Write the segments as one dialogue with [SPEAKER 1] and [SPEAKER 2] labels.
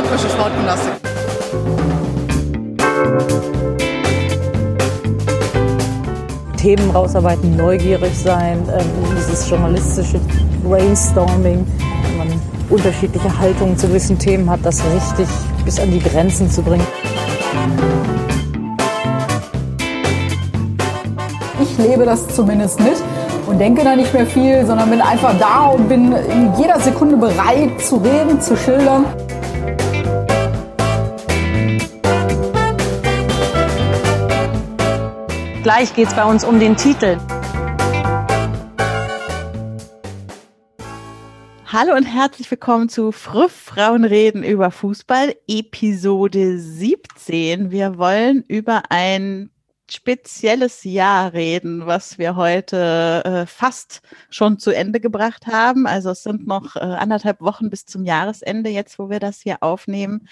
[SPEAKER 1] rhythmische Sportgymnastik.
[SPEAKER 2] Themen rausarbeiten, neugierig sein, ähm, dieses journalistische Brainstorming, wenn man unterschiedliche Haltungen zu gewissen Themen hat, das richtig bis an die Grenzen zu bringen.
[SPEAKER 3] Ich lebe das zumindest mit und denke da nicht mehr viel, sondern bin einfach da und bin in jeder Sekunde bereit zu reden, zu schildern.
[SPEAKER 2] Gleich geht es bei uns um den Titel.
[SPEAKER 4] Hallo und herzlich willkommen zu Früff Frauen reden über Fußball, Episode 17. Wir wollen über ein spezielles Jahr reden, was wir heute äh, fast schon zu Ende gebracht haben. Also es sind noch äh, anderthalb Wochen bis zum Jahresende jetzt, wo wir das hier aufnehmen.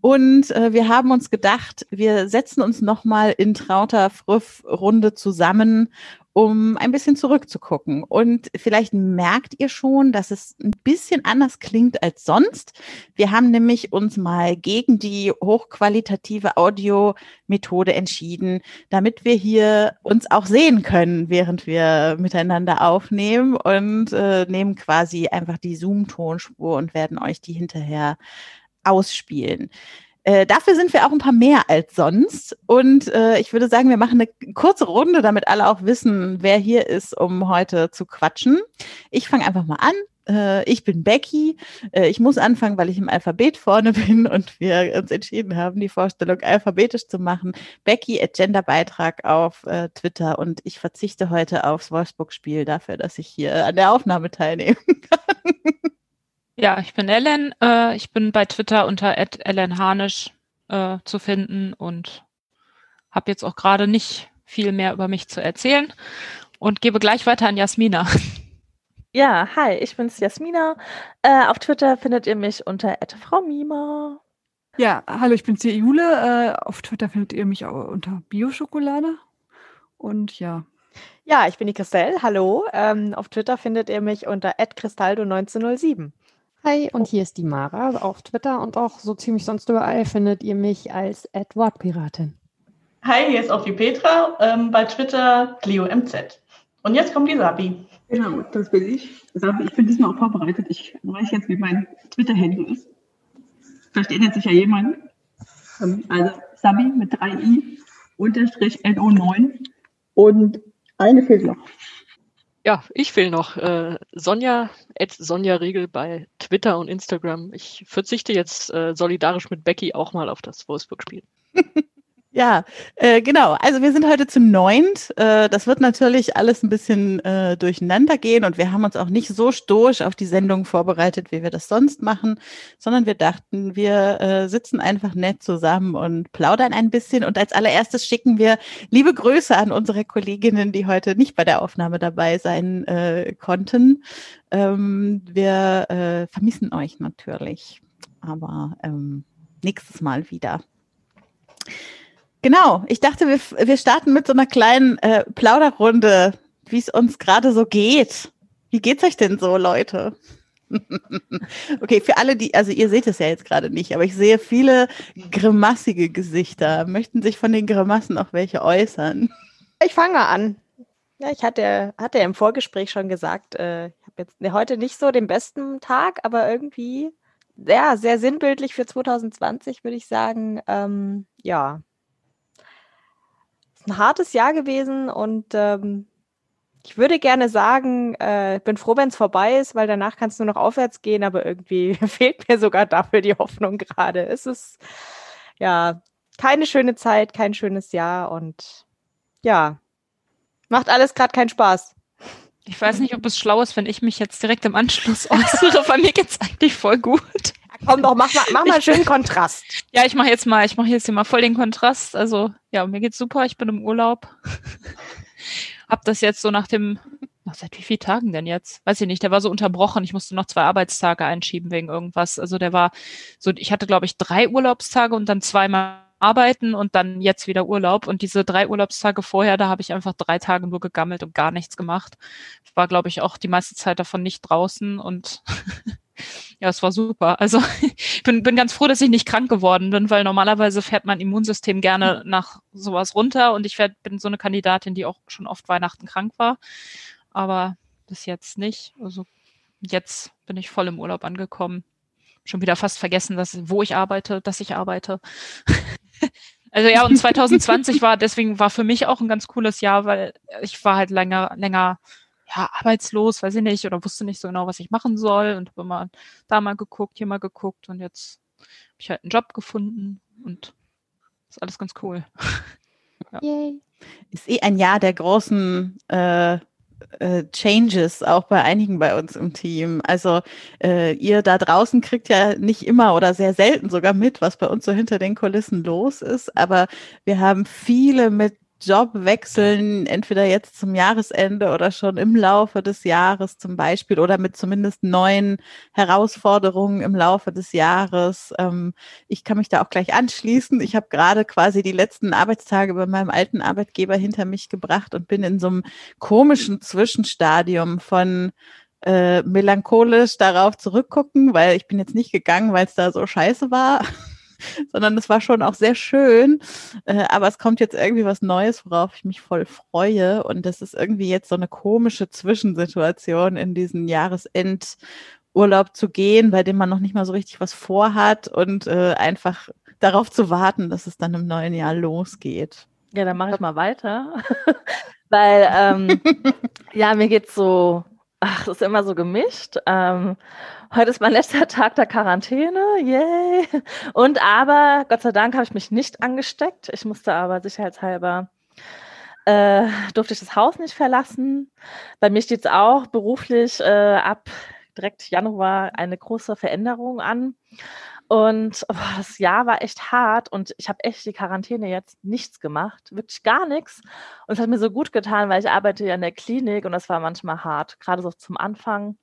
[SPEAKER 4] Und äh, wir haben uns gedacht, wir setzen uns nochmal in trauter Früff-Runde zusammen um ein bisschen zurückzugucken. Und vielleicht merkt ihr schon, dass es ein bisschen anders klingt als sonst. Wir haben nämlich uns mal gegen die hochqualitative Audiomethode entschieden, damit wir hier uns auch sehen können, während wir miteinander aufnehmen und äh, nehmen quasi einfach die Zoom-Tonspur und werden euch die hinterher ausspielen. Äh, dafür sind wir auch ein paar mehr als sonst. Und äh, ich würde sagen, wir machen eine kurze Runde, damit alle auch wissen, wer hier ist, um heute zu quatschen. Ich fange einfach mal an. Äh, ich bin Becky. Äh, ich muss anfangen, weil ich im Alphabet vorne bin und wir uns entschieden haben, die Vorstellung alphabetisch zu machen. Becky, Genderbeitrag auf äh, Twitter und ich verzichte heute aufs Wolfsburg-Spiel dafür, dass ich hier an der Aufnahme teilnehmen kann.
[SPEAKER 5] Ja, ich bin Ellen. Äh, ich bin bei Twitter unter @ellenhanisch äh, zu finden und habe jetzt auch gerade nicht viel mehr über mich zu erzählen und gebe gleich weiter an Jasmina.
[SPEAKER 6] Ja, hi, ich bin's Jasmina. Äh, auf Twitter findet ihr mich unter @fraumima.
[SPEAKER 7] Ja, hallo, ich bin's die Jule. Äh, auf Twitter findet ihr mich auch unter Bioschokolade. Und ja.
[SPEAKER 8] Ja, ich bin die Christelle. Hallo. Ähm, auf Twitter findet ihr mich unter @cristaldo1907.
[SPEAKER 9] Hi, und hier ist die Mara auf Twitter und auch so ziemlich sonst überall findet ihr mich als Wortpiratin.
[SPEAKER 10] Hi, hier ist auch die Petra, ähm, bei Twitter CleoMZ. Und jetzt kommt die Sabi.
[SPEAKER 11] Genau, das bin ich. Sabi, ich bin diesmal auch vorbereitet. Ich weiß jetzt, wie mein Twitter-Handle ist. Versteht jetzt sicher jemand. Ähm, also Sabi mit 3i unterstrich NO9. Und eine fehlt noch.
[SPEAKER 12] Ja, ich fehle noch. Äh, Sonja, at Sonja Regel bei Twitter und Instagram. Ich verzichte jetzt äh, solidarisch mit Becky auch mal auf das Wolfsburg-Spiel.
[SPEAKER 4] Ja, äh, genau. Also wir sind heute zu neunt. Äh, das wird natürlich alles ein bisschen äh, durcheinander gehen und wir haben uns auch nicht so stoisch auf die Sendung vorbereitet, wie wir das sonst machen, sondern wir dachten, wir äh, sitzen einfach nett zusammen und plaudern ein bisschen. Und als allererstes schicken wir liebe Grüße an unsere Kolleginnen, die heute nicht bei der Aufnahme dabei sein äh, konnten. Ähm, wir äh, vermissen euch natürlich, aber ähm, nächstes Mal wieder. Genau, ich dachte, wir, wir starten mit so einer kleinen äh, Plauderrunde, wie es uns gerade so geht. Wie geht's euch denn so, Leute? okay, für alle, die, also ihr seht es ja jetzt gerade nicht, aber ich sehe viele grimassige Gesichter. Möchten sich von den Grimassen auch welche äußern?
[SPEAKER 8] Ich fange an. Ja, ich hatte, hatte im Vorgespräch schon gesagt, äh, ich habe jetzt ne, heute nicht so den besten Tag, aber irgendwie, ja, sehr sinnbildlich für 2020, würde ich sagen. Ähm, ja, ein hartes Jahr gewesen und ähm, ich würde gerne sagen, äh, ich bin froh, wenn es vorbei ist, weil danach kannst du noch aufwärts gehen, aber irgendwie fehlt mir sogar dafür die Hoffnung gerade. Es ist ja keine schöne Zeit, kein schönes Jahr und ja, macht alles gerade keinen Spaß.
[SPEAKER 5] Ich weiß nicht, ob es schlau ist, wenn ich mich jetzt direkt im Anschluss äußere. Bei mir geht's eigentlich voll gut.
[SPEAKER 8] Komm doch, mach mal, mach mal einen schönen Kontrast.
[SPEAKER 5] Ja, ich mache jetzt mal, ich mache jetzt hier mal voll den Kontrast. Also, ja, mir geht's super, ich bin im Urlaub. Hab das jetzt so nach dem, nach seit wie vielen Tagen denn jetzt? Weiß ich nicht, der war so unterbrochen. Ich musste noch zwei Arbeitstage einschieben wegen irgendwas. Also der war so, ich hatte, glaube ich, drei Urlaubstage und dann zweimal arbeiten und dann jetzt wieder Urlaub. Und diese drei Urlaubstage vorher, da habe ich einfach drei Tage nur gegammelt und gar nichts gemacht. Ich war, glaube ich, auch die meiste Zeit davon nicht draußen und ja, es war super. Also ich bin, bin ganz froh, dass ich nicht krank geworden bin, weil normalerweise fährt mein Immunsystem gerne nach sowas runter und ich werd, bin so eine Kandidatin, die auch schon oft Weihnachten krank war. Aber bis jetzt nicht. Also jetzt bin ich voll im Urlaub angekommen. Schon wieder fast vergessen, dass, wo ich arbeite, dass ich arbeite. also ja, und 2020 war, deswegen war für mich auch ein ganz cooles Jahr, weil ich war halt länger, länger ja, arbeitslos, weiß ich nicht, oder wusste nicht so genau, was ich machen soll und habe immer da mal geguckt, hier mal geguckt und jetzt habe ich halt einen Job gefunden und ist alles ganz cool.
[SPEAKER 4] ja. Yay. Ist eh ein Jahr der großen äh, äh, Changes auch bei einigen bei uns im Team. Also äh, ihr da draußen kriegt ja nicht immer oder sehr selten sogar mit, was bei uns so hinter den Kulissen los ist. Aber wir haben viele mit Job wechseln, entweder jetzt zum Jahresende oder schon im Laufe des Jahres zum Beispiel oder mit zumindest neuen Herausforderungen im Laufe des Jahres. Ähm, ich kann mich da auch gleich anschließen. Ich habe gerade quasi die letzten Arbeitstage bei meinem alten Arbeitgeber hinter mich gebracht und bin in so einem komischen Zwischenstadium von äh, melancholisch darauf zurückgucken, weil ich bin jetzt nicht gegangen, weil es da so scheiße war, sondern es war schon auch sehr schön. Äh, aber es kommt jetzt irgendwie was Neues, worauf ich mich voll freue. Und das ist irgendwie jetzt so eine komische Zwischensituation in diesen Jahresendurlaub zu gehen, bei dem man noch nicht mal so richtig was vorhat und äh, einfach darauf zu warten, dass es dann im neuen Jahr losgeht.
[SPEAKER 6] Ja, dann mache ich mal weiter. Weil, ähm, ja, mir geht's so, ach, das ist immer so gemischt. Ähm, Heute ist mein letzter Tag der Quarantäne. Yay. Und aber, Gott sei Dank, habe ich mich nicht angesteckt. Ich musste aber sicherheitshalber äh, durfte ich das Haus nicht verlassen. Bei mir steht es auch beruflich äh, ab direkt Januar eine große Veränderung an. Und oh, das Jahr war echt hart und ich habe echt die Quarantäne jetzt nichts gemacht, wirklich gar nichts. Und es hat mir so gut getan, weil ich arbeite ja in der Klinik und das war manchmal hart, gerade so zum Anfang.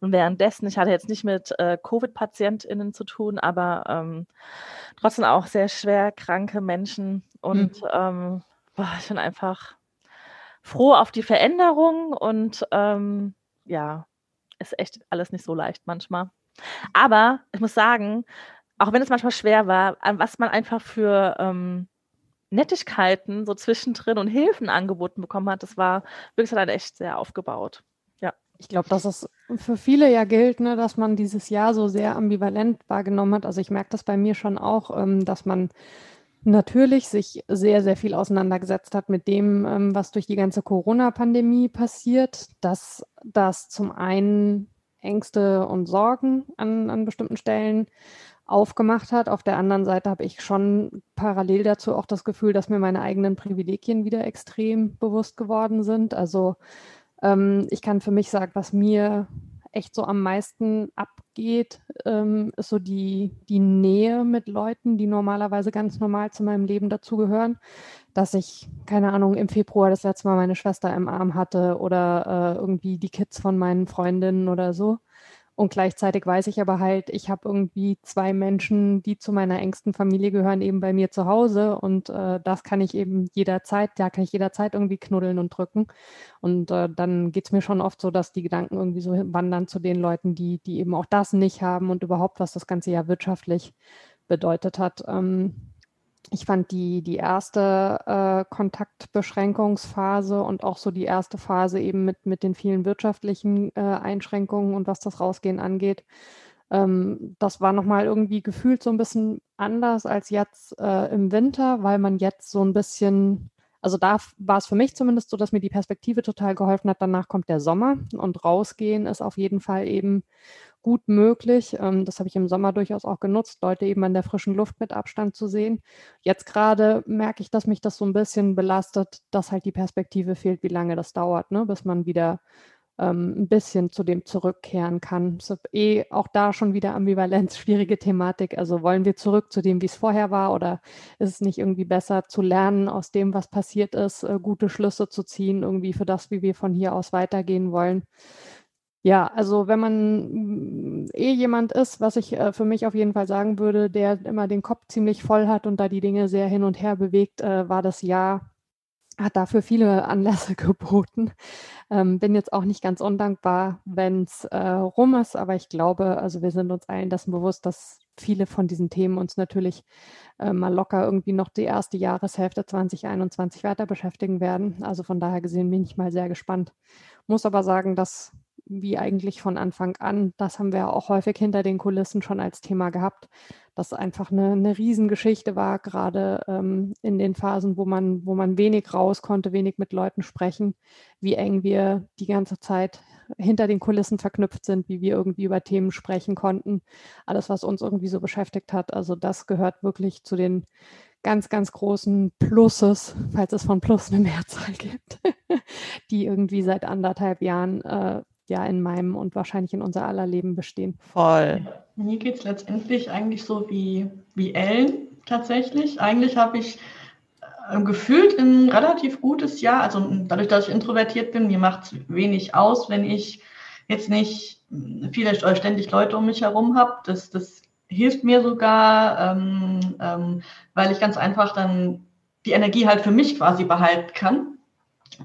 [SPEAKER 6] Und währenddessen, ich hatte jetzt nicht mit äh, Covid-PatientInnen zu tun, aber ähm, trotzdem auch sehr schwer kranke Menschen. Und mhm. ähm, boah, ich bin einfach froh auf die Veränderung und ähm, ja, ist echt alles nicht so leicht manchmal. Aber ich muss sagen, auch wenn es manchmal schwer war, was man einfach für ähm, Nettigkeiten so zwischendrin und Hilfen angeboten bekommen hat, das war wirklich dann echt sehr aufgebaut.
[SPEAKER 9] Ich glaube, dass es für viele ja gilt, ne, dass man dieses Jahr so sehr ambivalent wahrgenommen hat. Also ich merke das bei mir schon auch, ähm, dass man natürlich sich sehr, sehr viel auseinandergesetzt hat mit dem, ähm, was durch die ganze Corona-Pandemie passiert, dass das zum einen Ängste und Sorgen an, an bestimmten Stellen aufgemacht hat. Auf der anderen Seite habe ich schon parallel dazu auch das Gefühl, dass mir meine eigenen Privilegien wieder extrem bewusst geworden sind. Also ähm, ich kann für mich sagen, was mir echt so am meisten abgeht, ähm, ist so die, die Nähe mit Leuten, die normalerweise ganz normal zu meinem Leben dazugehören. Dass ich, keine Ahnung, im Februar das letzte Mal meine Schwester im Arm hatte oder äh, irgendwie die Kids von meinen Freundinnen oder so. Und gleichzeitig weiß ich aber halt, ich habe irgendwie zwei Menschen, die zu meiner engsten Familie gehören, eben bei mir zu Hause. Und äh, das kann ich eben jederzeit, da kann ich jederzeit irgendwie knuddeln und drücken. Und äh, dann geht es mir schon oft so, dass die Gedanken irgendwie so wandern zu den Leuten, die, die eben auch das nicht haben und überhaupt, was das ganze Jahr wirtschaftlich bedeutet hat. Ähm, ich fand die, die erste äh, Kontaktbeschränkungsphase und auch so die erste Phase eben mit, mit den vielen wirtschaftlichen äh, Einschränkungen und was das Rausgehen angeht, ähm, das war nochmal irgendwie gefühlt so ein bisschen anders als jetzt äh, im Winter, weil man jetzt so ein bisschen, also da war es für mich zumindest so, dass mir die Perspektive total geholfen hat. Danach kommt der Sommer und rausgehen ist auf jeden Fall eben gut möglich. Ähm, das habe ich im Sommer durchaus auch genutzt, Leute eben an der frischen Luft mit Abstand zu sehen. Jetzt gerade merke ich, dass mich das so ein bisschen belastet, dass halt die Perspektive fehlt, wie lange das dauert, ne, bis man wieder ähm, ein bisschen zu dem zurückkehren kann. Es ist eh auch da schon wieder Ambivalenz, schwierige Thematik. Also wollen wir zurück zu dem, wie es vorher war, oder ist es nicht irgendwie besser zu lernen aus dem, was passiert ist, äh, gute Schlüsse zu ziehen, irgendwie für das, wie wir von hier aus weitergehen wollen? Ja, also wenn man mm, eh jemand ist, was ich äh, für mich auf jeden Fall sagen würde, der immer den Kopf ziemlich voll hat und da die Dinge sehr hin und her bewegt, äh, war das Jahr, hat dafür viele Anlässe geboten. Ähm, bin jetzt auch nicht ganz undankbar, wenn es äh, rum ist, aber ich glaube, also wir sind uns allen dessen bewusst, dass viele von diesen Themen uns natürlich äh, mal locker irgendwie noch die erste Jahreshälfte 2021 weiter beschäftigen werden. Also von daher gesehen bin ich mal sehr gespannt. Muss aber sagen, dass wie eigentlich von Anfang an, das haben wir auch häufig hinter den Kulissen schon als Thema gehabt, dass einfach eine, eine Riesengeschichte war, gerade ähm, in den Phasen, wo man, wo man wenig raus konnte, wenig mit Leuten sprechen, wie eng wir die ganze Zeit hinter den Kulissen verknüpft sind, wie wir irgendwie über Themen sprechen konnten. Alles, was uns irgendwie so beschäftigt hat. Also das gehört wirklich zu den ganz, ganz großen Pluses, falls es von Plus eine Mehrzahl gibt, die irgendwie seit anderthalb Jahren äh, ja in meinem und wahrscheinlich in unser aller Leben bestehen.
[SPEAKER 4] Voll.
[SPEAKER 10] Mir geht es letztendlich eigentlich so wie, wie Ellen tatsächlich. Eigentlich habe ich äh, gefühlt ein relativ gutes Jahr. Also dadurch, dass ich introvertiert bin, mir macht es wenig aus, wenn ich jetzt nicht viele ständig Leute um mich herum habe. Das, das hilft mir sogar, ähm, ähm, weil ich ganz einfach dann die Energie halt für mich quasi behalten kann.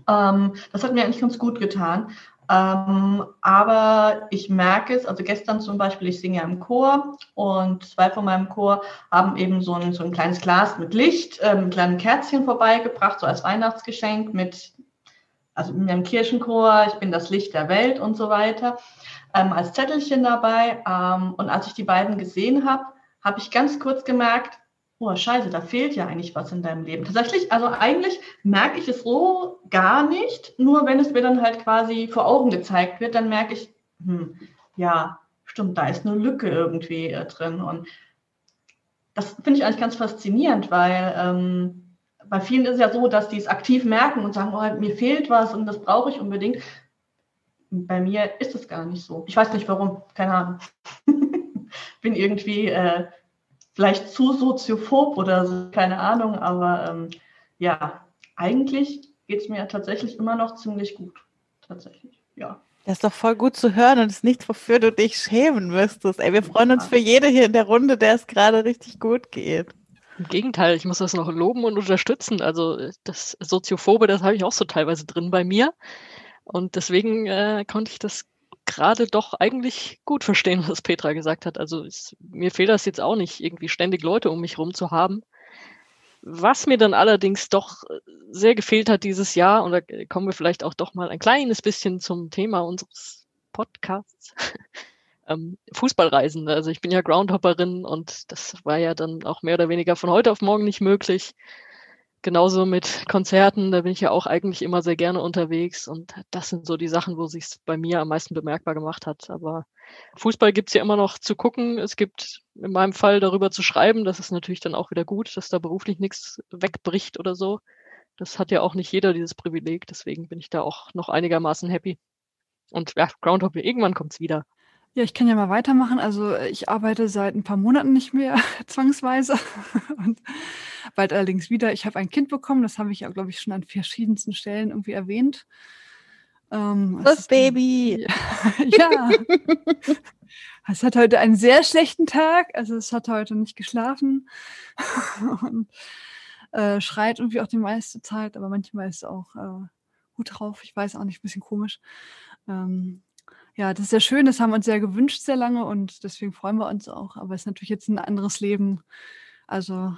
[SPEAKER 10] Ähm, das hat mir eigentlich ganz gut getan. Ähm, aber ich merke es, also gestern zum Beispiel, ich singe ja im Chor und zwei von meinem Chor haben eben so ein, so ein kleines Glas mit Licht, ähm, ein kleines Kerzchen vorbeigebracht, so als Weihnachtsgeschenk mit, also in meinem Kirchenchor, ich bin das Licht der Welt und so weiter, ähm, als Zettelchen dabei. Ähm, und als ich die beiden gesehen habe, habe ich ganz kurz gemerkt, oh scheiße, da fehlt ja eigentlich was in deinem Leben. Tatsächlich, also eigentlich merke ich es so gar nicht, nur wenn es mir dann halt quasi vor Augen gezeigt wird, dann merke ich, hm, ja, stimmt, da ist eine Lücke irgendwie äh, drin. Und das finde ich eigentlich ganz faszinierend, weil ähm, bei vielen ist es ja so, dass die es aktiv merken und sagen, oh, mir fehlt was und das brauche ich unbedingt. Bei mir ist es gar nicht so. Ich weiß nicht warum, keine Ahnung. Bin irgendwie äh, vielleicht zu soziophob oder so, keine Ahnung, aber ähm, ja, eigentlich geht es mir tatsächlich immer noch ziemlich gut. Tatsächlich, ja.
[SPEAKER 4] Das ist doch voll gut zu hören und ist nichts, wofür du dich schämen müsstest. Ey, wir freuen uns für jede hier in der Runde, der es gerade richtig gut geht.
[SPEAKER 12] Im Gegenteil, ich muss das noch loben und unterstützen. Also das Soziophobe, das habe ich auch so teilweise drin bei mir. Und deswegen äh, konnte ich das gerade doch eigentlich gut verstehen, was Petra gesagt hat. Also es, mir fehlt das jetzt auch nicht, irgendwie ständig Leute um mich rum zu haben. Was mir dann allerdings doch äh, sehr gefehlt hat dieses Jahr, und da kommen wir vielleicht auch doch mal ein kleines bisschen zum Thema unseres Podcasts, ähm, Fußballreisen. Also ich bin ja Groundhopperin und das war ja dann auch mehr oder weniger von heute auf morgen nicht möglich. Genauso mit Konzerten, da bin ich ja auch eigentlich immer sehr gerne unterwegs und das sind so die Sachen, wo sich bei mir am meisten bemerkbar gemacht hat. Aber Fußball gibt's ja immer noch zu gucken. Es gibt in meinem Fall darüber zu schreiben. Das ist natürlich dann auch wieder gut, dass da beruflich nichts wegbricht oder so. Das hat ja auch nicht jeder dieses Privileg. Deswegen bin ich da auch noch einigermaßen happy. Und ja, Groundhog, irgendwann kommt's wieder.
[SPEAKER 7] Ja, ich kann ja mal weitermachen. Also ich arbeite seit ein paar Monaten nicht mehr zwangsweise und bald allerdings wieder. Ich habe ein Kind bekommen, das habe ich ja, glaube ich, schon an verschiedensten Stellen irgendwie erwähnt.
[SPEAKER 4] Ähm, das Baby.
[SPEAKER 7] ja. ja. es hat heute einen sehr schlechten Tag. Also es hat heute nicht geschlafen und äh, schreit irgendwie auch die meiste Zeit, aber manchmal ist es auch äh, gut drauf. Ich weiß auch nicht, ein bisschen komisch. Ähm, ja, das ist sehr schön, das haben wir uns sehr gewünscht sehr lange und deswegen freuen wir uns auch. Aber es ist natürlich jetzt ein anderes Leben. Also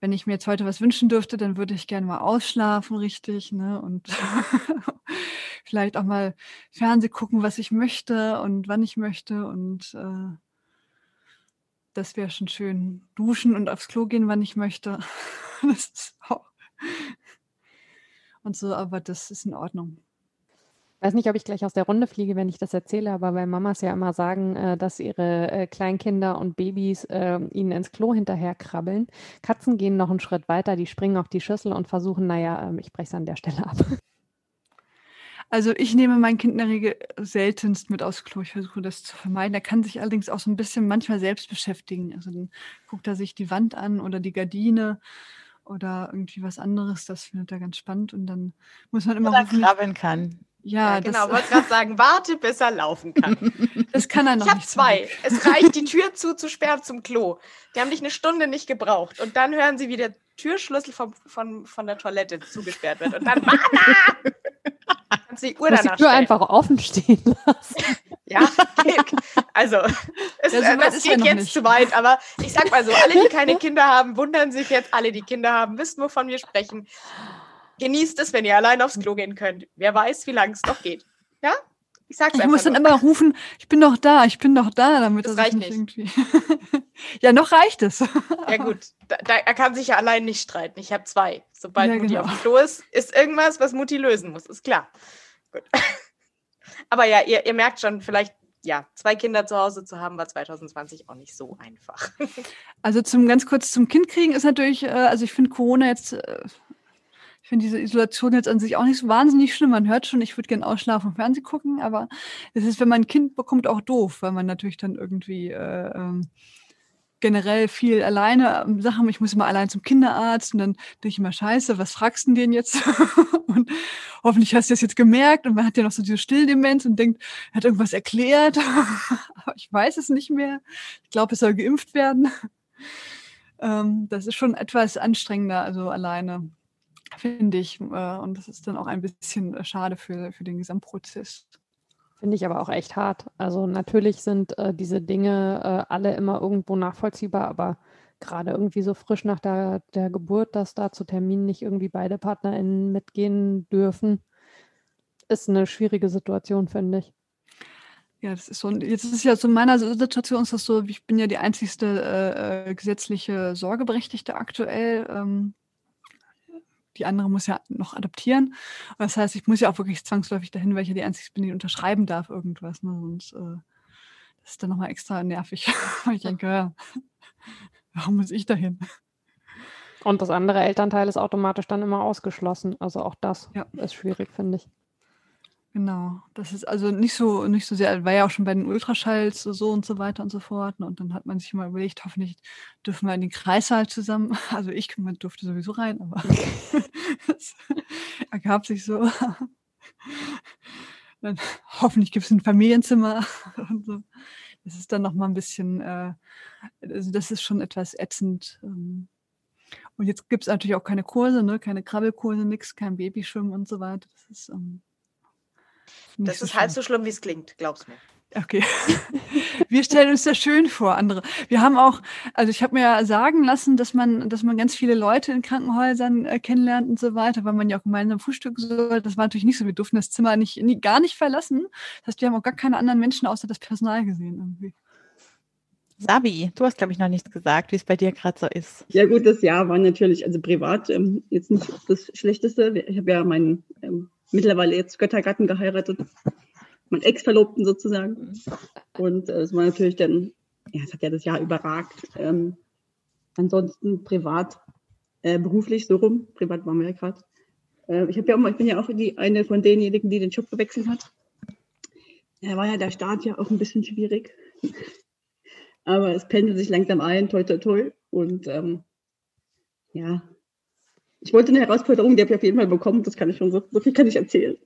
[SPEAKER 7] wenn ich mir jetzt heute was wünschen dürfte, dann würde ich gerne mal ausschlafen, richtig, ne? Und vielleicht auch mal Fernseh gucken, was ich möchte und wann ich möchte. Und äh, das wäre schon schön. Duschen und aufs Klo gehen, wann ich möchte. das ist auch. Und so, aber das ist in Ordnung
[SPEAKER 9] weiß nicht, ob ich gleich aus der Runde fliege, wenn ich das erzähle, aber weil Mamas ja immer sagen, äh, dass ihre äh, Kleinkinder und Babys äh, ihnen ins Klo hinterher krabbeln. Katzen gehen noch einen Schritt weiter, die springen auf die Schüssel und versuchen, naja, ähm, ich breche es an der Stelle ab.
[SPEAKER 7] Also ich nehme mein Kind in der Regel seltenst mit aufs Klo. Ich versuche das zu vermeiden. Er kann sich allerdings auch so ein bisschen manchmal selbst beschäftigen. Also dann guckt er sich die Wand an oder die Gardine oder irgendwie was anderes. Das findet er ganz spannend und dann muss man immer
[SPEAKER 4] oder krabbeln kann.
[SPEAKER 8] Ja, ja genau. Wollte gerade sagen, warte, bis er laufen kann.
[SPEAKER 7] Das kann er noch
[SPEAKER 8] ich habe zwei. Es reicht, die Tür zuzusperren zum Klo. Die haben dich eine Stunde nicht gebraucht. Und dann hören sie, wie der Türschlüssel vom, von, von der Toilette zugesperrt wird. Und dann, Mama!
[SPEAKER 9] Kannst die Uhr danach die Tür stellen. einfach offen stehen lassen.
[SPEAKER 8] Ja, also es,
[SPEAKER 7] Ja, so
[SPEAKER 8] das geht jetzt
[SPEAKER 7] nicht.
[SPEAKER 8] zu weit, aber ich sag mal so, alle, die keine Kinder haben, wundern sich jetzt, alle, die Kinder haben, wissen, wovon wir sprechen. Genießt es, wenn ihr allein aufs Klo gehen könnt. Wer weiß, wie lange es noch geht. Ja? Ich sag's
[SPEAKER 7] Ich
[SPEAKER 8] einfach
[SPEAKER 7] muss dann
[SPEAKER 8] nur.
[SPEAKER 7] immer rufen, ich bin doch da, ich bin doch da, damit
[SPEAKER 8] Das
[SPEAKER 7] sich
[SPEAKER 8] reicht
[SPEAKER 7] nicht irgendwie. ja, noch reicht es.
[SPEAKER 8] Ja gut, da, da, er kann sich ja allein nicht streiten. Ich habe zwei. Sobald
[SPEAKER 7] Ja,
[SPEAKER 8] Mutti
[SPEAKER 7] genau.
[SPEAKER 8] auf dem Klo ist, ist irgendwas, was Mutti lösen muss. Ist klar. Gut. Aber ja, ihr, ihr merkt schon, vielleicht, ja, zwei Kinder zu Hause zu haben, war 2020 auch nicht so einfach.
[SPEAKER 7] Also zum ganz kurz zum Kind kriegen ist natürlich, äh, also ich finde Corona jetzt, äh, ich finde diese Isolation jetzt an sich auch nicht so wahnsinnig schlimm. Man hört schon, ich würde gern ausschlafen und Fernsehen gucken, aber es ist, wenn man ein Kind bekommt, auch doof, weil man natürlich dann irgendwie äh, ähm, generell viel alleine ähm, Sachen, ich muss immer allein zum Kinderarzt und dann denke ich immer, scheiße, was fragst du denn den jetzt? und hoffentlich hast du das jetzt gemerkt und man hat ja noch so diese Stilldemenz und denkt, er hat irgendwas erklärt, aber ich weiß es nicht mehr. Ich glaube, es soll geimpft werden. Ähm, das ist schon etwas anstrengender, also alleine, finde ich. Äh, und das ist dann auch ein bisschen äh, schade für, für den Gesamtprozess.
[SPEAKER 9] Finde ich aber auch echt hart. Also natürlich sind äh, diese Dinge äh, alle immer irgendwo nachvollziehbar, aber gerade irgendwie so frisch nach der, der Geburt, dass da zu Terminen nicht irgendwie beide PartnerInnen mitgehen dürfen, ist eine schwierige Situation, finde ich.
[SPEAKER 7] Ja, das ist so. Und jetzt ist es ja so in meiner Situation ist das so, ich bin ja die einzigste äh, äh, gesetzliche Sorgeberechtigte aktuell. Ähm, die andere muss ja noch adoptieren. Das heißt, ich muss ja auch wirklich zwangsläufig dahin, weil ich ja die einzige bin, die unterschreiben darf irgendwas. Ne? Sonst äh, das ist dann nochmal extra nervig. weil ich denke, ja, warum muss ich dahin?
[SPEAKER 9] Und das andere Elternteil ist automatisch dann immer ausgeschlossen. Also auch das
[SPEAKER 7] Ja.
[SPEAKER 9] ist schwierig, finde ich.
[SPEAKER 7] Genau, das ist also nicht so, nicht so sehr, war ja auch schon bei den Ultraschalls so und so weiter und so fort. Und dann hat man sich mal überlegt, hoffentlich dürfen wir in den Kreissaal zusammen. Also ich man durfte sowieso rein, aber es ergab sich so. Dann, hoffentlich gibt es ein Familienzimmer und so. Das ist dann nochmal ein bisschen, äh, also das ist schon etwas ätzend. Ähm. Und jetzt gibt es natürlich auch keine Kurse, ne? keine Krabbelkurse, nichts, kein Babyschwimmen und so weiter. Das ist ähm,
[SPEAKER 8] Das
[SPEAKER 7] so
[SPEAKER 8] ist halb so schlimm, wie es klingt, glaub's mir.
[SPEAKER 7] Okay. Wir stellen uns das schön vor, andere. Wir haben auch, also ich habe mir ja sagen lassen, dass man, dass man ganz viele Leute in Krankenhäusern äh, kennenlernt und so weiter, weil man ja auch gemeinsam frühstücken soll. Das war natürlich nicht so. Wir durften das Zimmer nicht, nie, gar nicht verlassen. Das heißt, wir haben auch gar keine anderen Menschen außer das Personal gesehen irgendwie.
[SPEAKER 4] Sabi, du hast, glaube ich, noch nichts gesagt, wie es bei dir gerade so ist.
[SPEAKER 11] Ja gut, das Jahr war natürlich, also privat, ähm, jetzt nicht das Schlechteste. Ich habe ja meinen ähm, mittlerweile jetzt Göttergatten geheiratet, meinen Ex-Verlobten sozusagen. Und äh, es war natürlich dann, ja, es hat ja das Jahr überragt. Ähm, ansonsten privat, äh, beruflich so rum, privat waren wir ja gerade. Äh, ich, ja ich bin ja auch die, eine von denjenigen, die den Job gewechselt hat. Da war ja der Start ja auch ein bisschen schwierig. Aber es pendelt sich langsam ein, toi, toi, toi. Und ähm, ja, ich wollte eine Herausforderung, die habe ich auf jeden Fall bekommen, das kann ich schon, so, so viel kann ich erzählen.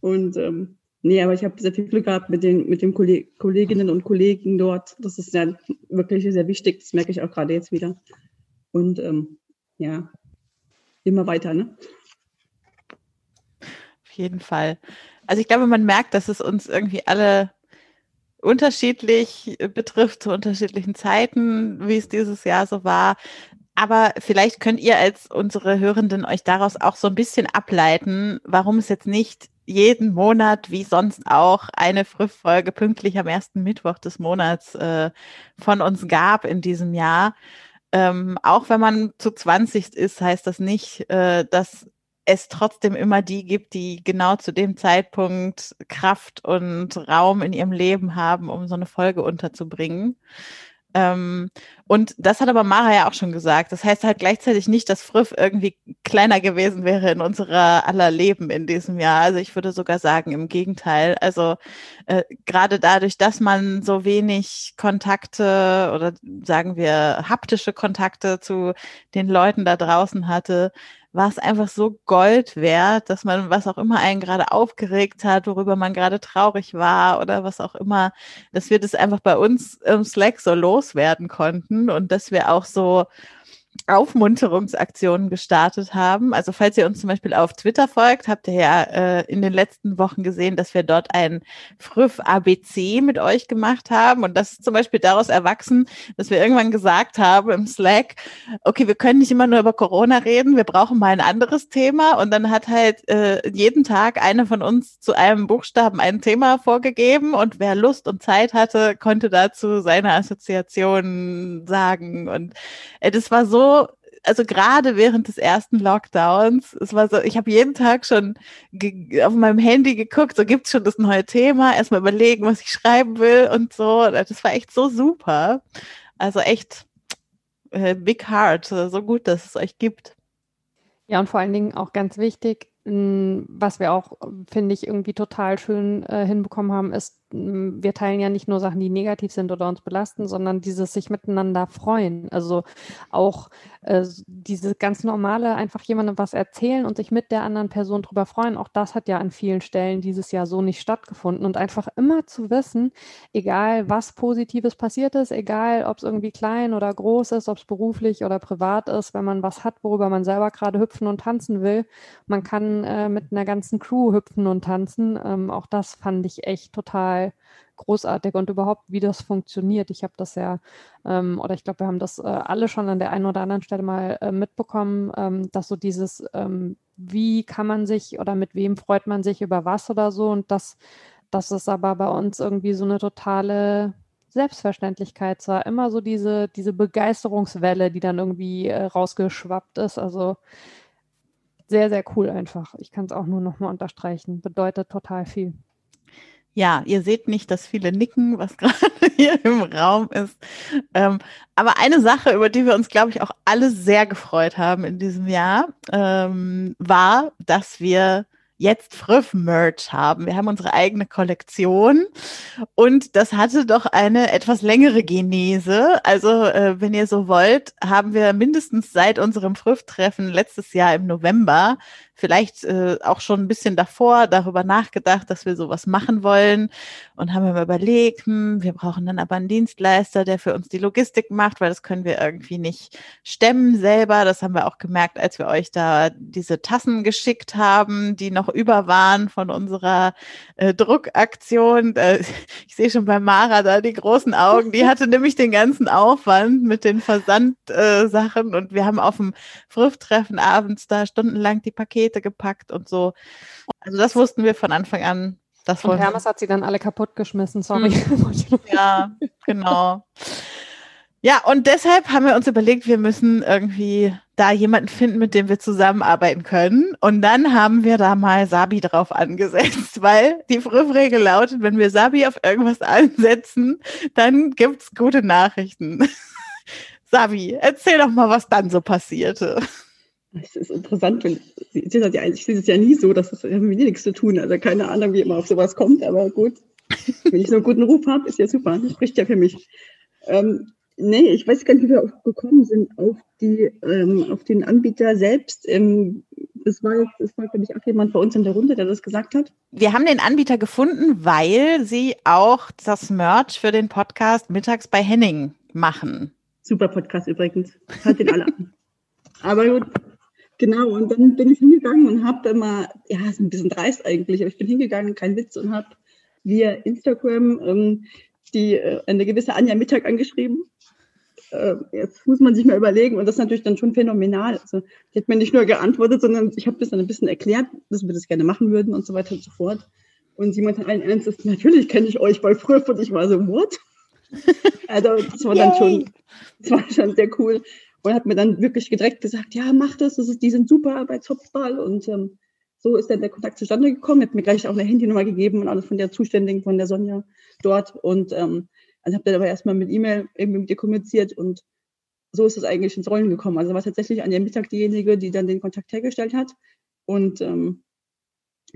[SPEAKER 11] Und ähm, nee, aber ich habe sehr viel Glück gehabt mit den, mit den Kolleg Kolleginnen und Kollegen dort. Das ist ja wirklich sehr wichtig, das merke ich auch gerade jetzt wieder. Und ähm, ja, immer weiter, ne?
[SPEAKER 4] Auf jeden Fall. Also ich glaube, man merkt, dass es uns irgendwie alle unterschiedlich betrifft, zu unterschiedlichen Zeiten, wie es dieses Jahr so war. Aber vielleicht könnt ihr als unsere Hörenden euch daraus auch so ein bisschen ableiten, warum es jetzt nicht jeden Monat, wie sonst auch, eine Frühfolge pünktlich am ersten Mittwoch des Monats äh, von uns gab in diesem Jahr. Ähm, auch wenn man zu 20 ist, heißt das nicht, äh, dass es trotzdem immer die gibt, die genau zu dem Zeitpunkt Kraft und Raum in ihrem Leben haben, um so eine Folge unterzubringen. Ähm, und das hat aber Mara ja auch schon gesagt. Das heißt halt gleichzeitig nicht, dass Friff irgendwie kleiner gewesen wäre in unserer aller Leben in diesem Jahr. Also ich würde sogar sagen, im Gegenteil. Also äh, gerade dadurch, dass man so wenig Kontakte oder sagen wir haptische Kontakte zu den Leuten da draußen hatte, war es einfach so Gold wert, dass man, was auch immer einen gerade aufgeregt hat, worüber man gerade traurig war oder was auch immer, dass wir das einfach bei uns im Slack so loswerden konnten und dass wir auch so Aufmunterungsaktionen gestartet haben. Also falls ihr uns zum Beispiel auf Twitter folgt, habt ihr ja äh, in den letzten Wochen gesehen, dass wir dort ein Früff ABC mit euch gemacht haben. Und das ist zum Beispiel daraus erwachsen, dass wir irgendwann gesagt haben im Slack, okay, wir können nicht immer nur über Corona reden, wir brauchen mal ein anderes Thema. Und dann hat halt äh, jeden Tag eine von uns zu einem Buchstaben ein Thema vorgegeben und wer Lust und Zeit hatte, konnte dazu seine Assoziation sagen. Und äh, das war so also gerade während des ersten Lockdowns, es war so, ich habe jeden Tag schon auf meinem Handy geguckt, so gibt's schon das neue Thema, erstmal überlegen, was ich schreiben will und so. Das war echt so super. Also echt äh, big heart, so gut, dass es euch gibt.
[SPEAKER 9] Ja, und vor allen Dingen auch ganz wichtig, was wir auch, finde ich, irgendwie total schön äh, hinbekommen haben, ist, wir teilen ja nicht nur Sachen, die negativ sind oder uns belasten, sondern dieses sich miteinander freuen. Also auch äh, dieses ganz normale, einfach jemandem was erzählen und sich mit der anderen Person drüber freuen. Auch das hat ja an vielen Stellen dieses Jahr so nicht stattgefunden. Und einfach immer zu wissen, egal was Positives passiert ist, egal ob es irgendwie klein oder groß ist, ob es beruflich oder privat ist, wenn man was hat, worüber man selber gerade hüpfen und tanzen will, man kann äh, mit einer ganzen Crew hüpfen und tanzen. Ähm, auch das fand ich echt total total großartig und überhaupt, wie das funktioniert. Ich habe das ja, ähm, oder ich glaube, wir haben das äh, alle schon an der einen oder anderen Stelle mal äh, mitbekommen, ähm, dass so dieses, ähm, wie kann man sich oder mit wem freut man sich über was oder so und das, das ist aber bei uns irgendwie so eine totale Selbstverständlichkeit zwar immer so diese, diese Begeisterungswelle, die dann irgendwie äh, rausgeschwappt ist. Also sehr, sehr cool einfach. Ich kann es auch nur nochmal unterstreichen. Bedeutet total viel.
[SPEAKER 4] Ja, ihr seht nicht, dass viele nicken, was gerade hier im Raum ist. Ähm, aber eine Sache, über die wir uns, glaube ich, auch alle sehr gefreut haben in diesem Jahr, ähm, war, dass wir jetzt Früff-Merch haben. Wir haben unsere eigene Kollektion und das hatte doch eine etwas längere Genese. Also, äh, wenn ihr so wollt, haben wir mindestens seit unserem Früff-Treffen letztes Jahr im November vielleicht äh, auch schon ein bisschen davor darüber nachgedacht, dass wir sowas machen wollen und haben mir überlegt, hm, wir brauchen dann aber einen Dienstleister, der für uns die Logistik macht, weil das können wir irgendwie nicht stemmen selber. Das haben wir auch gemerkt, als wir euch da diese Tassen geschickt haben, die noch über waren von unserer äh, Druckaktion. Ich sehe schon bei Mara da die großen Augen. Die hatte nämlich den ganzen Aufwand mit den Versandsachen äh, und wir haben auf dem Früff-Treffen abends da stundenlang die Pakete Pakete gepackt und so. Also das wussten wir von Anfang an. Das
[SPEAKER 9] und Hermes hat sie dann alle kaputt geschmissen, sorry.
[SPEAKER 4] Hm. Ja, genau. Ja, und deshalb haben wir uns überlegt, wir müssen irgendwie da jemanden finden, mit dem wir zusammenarbeiten können. Und dann haben wir da mal Sabi drauf angesetzt, weil die Frühregel lautet, wenn wir Sabi auf irgendwas ansetzen, dann gibt's gute Nachrichten. Sabi, erzähl doch mal, was dann so passierte.
[SPEAKER 11] Es ist interessant, wenn ich sehe es ja nie so, dass das mit mir nichts zu tun. Also keine Ahnung, wie immer auf sowas kommt, aber gut. Wenn ich so einen guten Ruf habe, ist ja super. Das spricht ja für mich. Ähm, nee, ich weiß gar nicht, wie wir auch gekommen sind auf die, ähm, auf den Anbieter selbst. Ähm, das war jetzt, das war, glaube ich, auch jemand bei uns in der Runde, der das gesagt hat.
[SPEAKER 4] Wir haben den Anbieter gefunden, weil sie auch das Merch für den Podcast mittags bei Henning machen.
[SPEAKER 11] Super Podcast übrigens. Hört den alle an. Aber gut, Genau, und dann bin ich hingegangen und habe immer, ja, ist ein bisschen dreist eigentlich, aber ich bin hingegangen, kein Witz, und habe via Instagram ähm, die äh, eine gewisse Anja Mittag angeschrieben. Äh, jetzt muss man sich mal überlegen, und das ist natürlich dann schon phänomenal. Also, die hat mir nicht nur geantwortet, sondern ich habe das dann ein bisschen erklärt, dass wir das gerne machen würden und so weiter und so fort. Und sie meinte allen Ernstes, natürlich kenne ich euch bei früher und ich war so, what? Also, das war dann schon, das war schon sehr cool und hat mir dann wirklich direkt gesagt, ja, mach das, das ist, die sind super bei Zopfball und ähm, so ist dann der Kontakt zustande gekommen. Hat mir gleich auch eine Handynummer gegeben und alles von der Zuständigen, von der Sonja dort und ähm, also habe dann aber erstmal mit E-Mail irgendwie mit ihr kommuniziert und so ist es eigentlich ins Rollen gekommen. Also war tatsächlich an der Mittag diejenige, die dann den Kontakt hergestellt hat und ähm,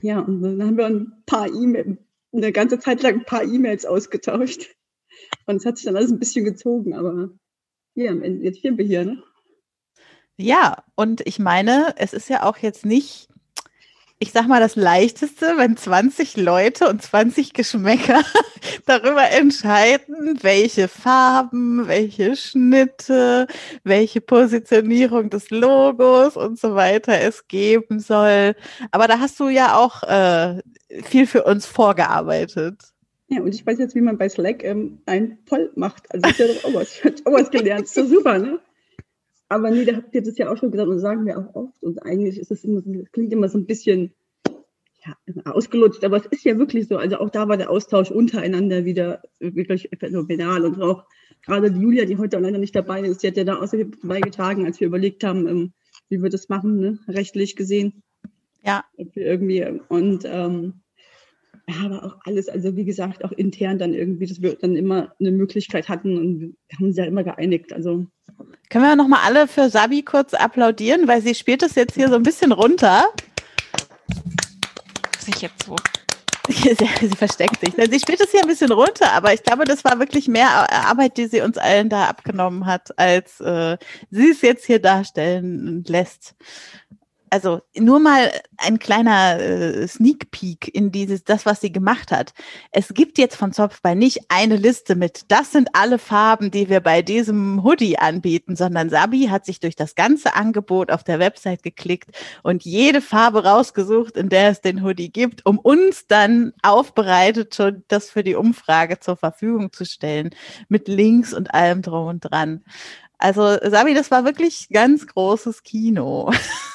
[SPEAKER 11] ja, und dann haben wir ein paar E-Mails, eine ganze Zeit lang ein paar E-Mails ausgetauscht. Und es hat sich dann alles ein bisschen gezogen, aber ja, jetzt stehen wir hier?
[SPEAKER 4] Ja, und ich meine, es ist ja auch jetzt nicht ich sag mal, das Leichteste, wenn 20 Leute und 20 Geschmäcker darüber entscheiden, welche Farben, welche Schnitte, welche Positionierung des Logos und so weiter es geben soll. Aber da hast du ja auch äh, viel für uns vorgearbeitet.
[SPEAKER 11] Ja, und ich weiß jetzt, wie man bei Slack ähm, ein Poll macht. Also ich habe auch was, auch was gelernt. Doch super, ne? Aber nee, da habt ihr das ja auch schon gesagt und sagen wir auch oft. Und eigentlich ist es immer so, das klingt immer so ein bisschen ja, ausgelutscht, aber es ist ja wirklich so. Also auch da war der Austausch untereinander wieder wirklich phänomenal. Und auch gerade die Julia, die heute leider nicht dabei ist, die hat ja da außerdem beigetragen, als wir überlegt haben, ähm, wie wir das machen, ne? rechtlich gesehen.
[SPEAKER 4] Ja.
[SPEAKER 11] Irgendwie. Und ähm, aber auch alles, also wie gesagt, auch intern dann irgendwie, dass wir dann immer eine Möglichkeit hatten und wir haben uns ja immer geeinigt. Also
[SPEAKER 4] können wir nochmal alle für Sabi kurz applaudieren, weil sie spielt es jetzt hier so ein bisschen runter.
[SPEAKER 5] Sich jetzt so.
[SPEAKER 4] Sie, sie versteckt sich. Sie spielt es hier ein bisschen runter, aber ich glaube, das war wirklich mehr Arbeit, die sie uns allen da abgenommen hat, als äh, sie es jetzt hier darstellen lässt also nur mal ein kleiner äh, Sneak Peek in dieses, das, was sie gemacht hat. Es gibt jetzt von Zopfball nicht eine Liste mit, das sind alle Farben, die wir bei diesem Hoodie anbieten, sondern Sabi hat sich durch das ganze Angebot auf der Website geklickt und jede Farbe rausgesucht, in der es den Hoodie gibt, um uns dann aufbereitet schon das für die Umfrage zur Verfügung zu stellen, mit Links und allem drum und dran. Also Sabi, das war wirklich ganz großes Kino.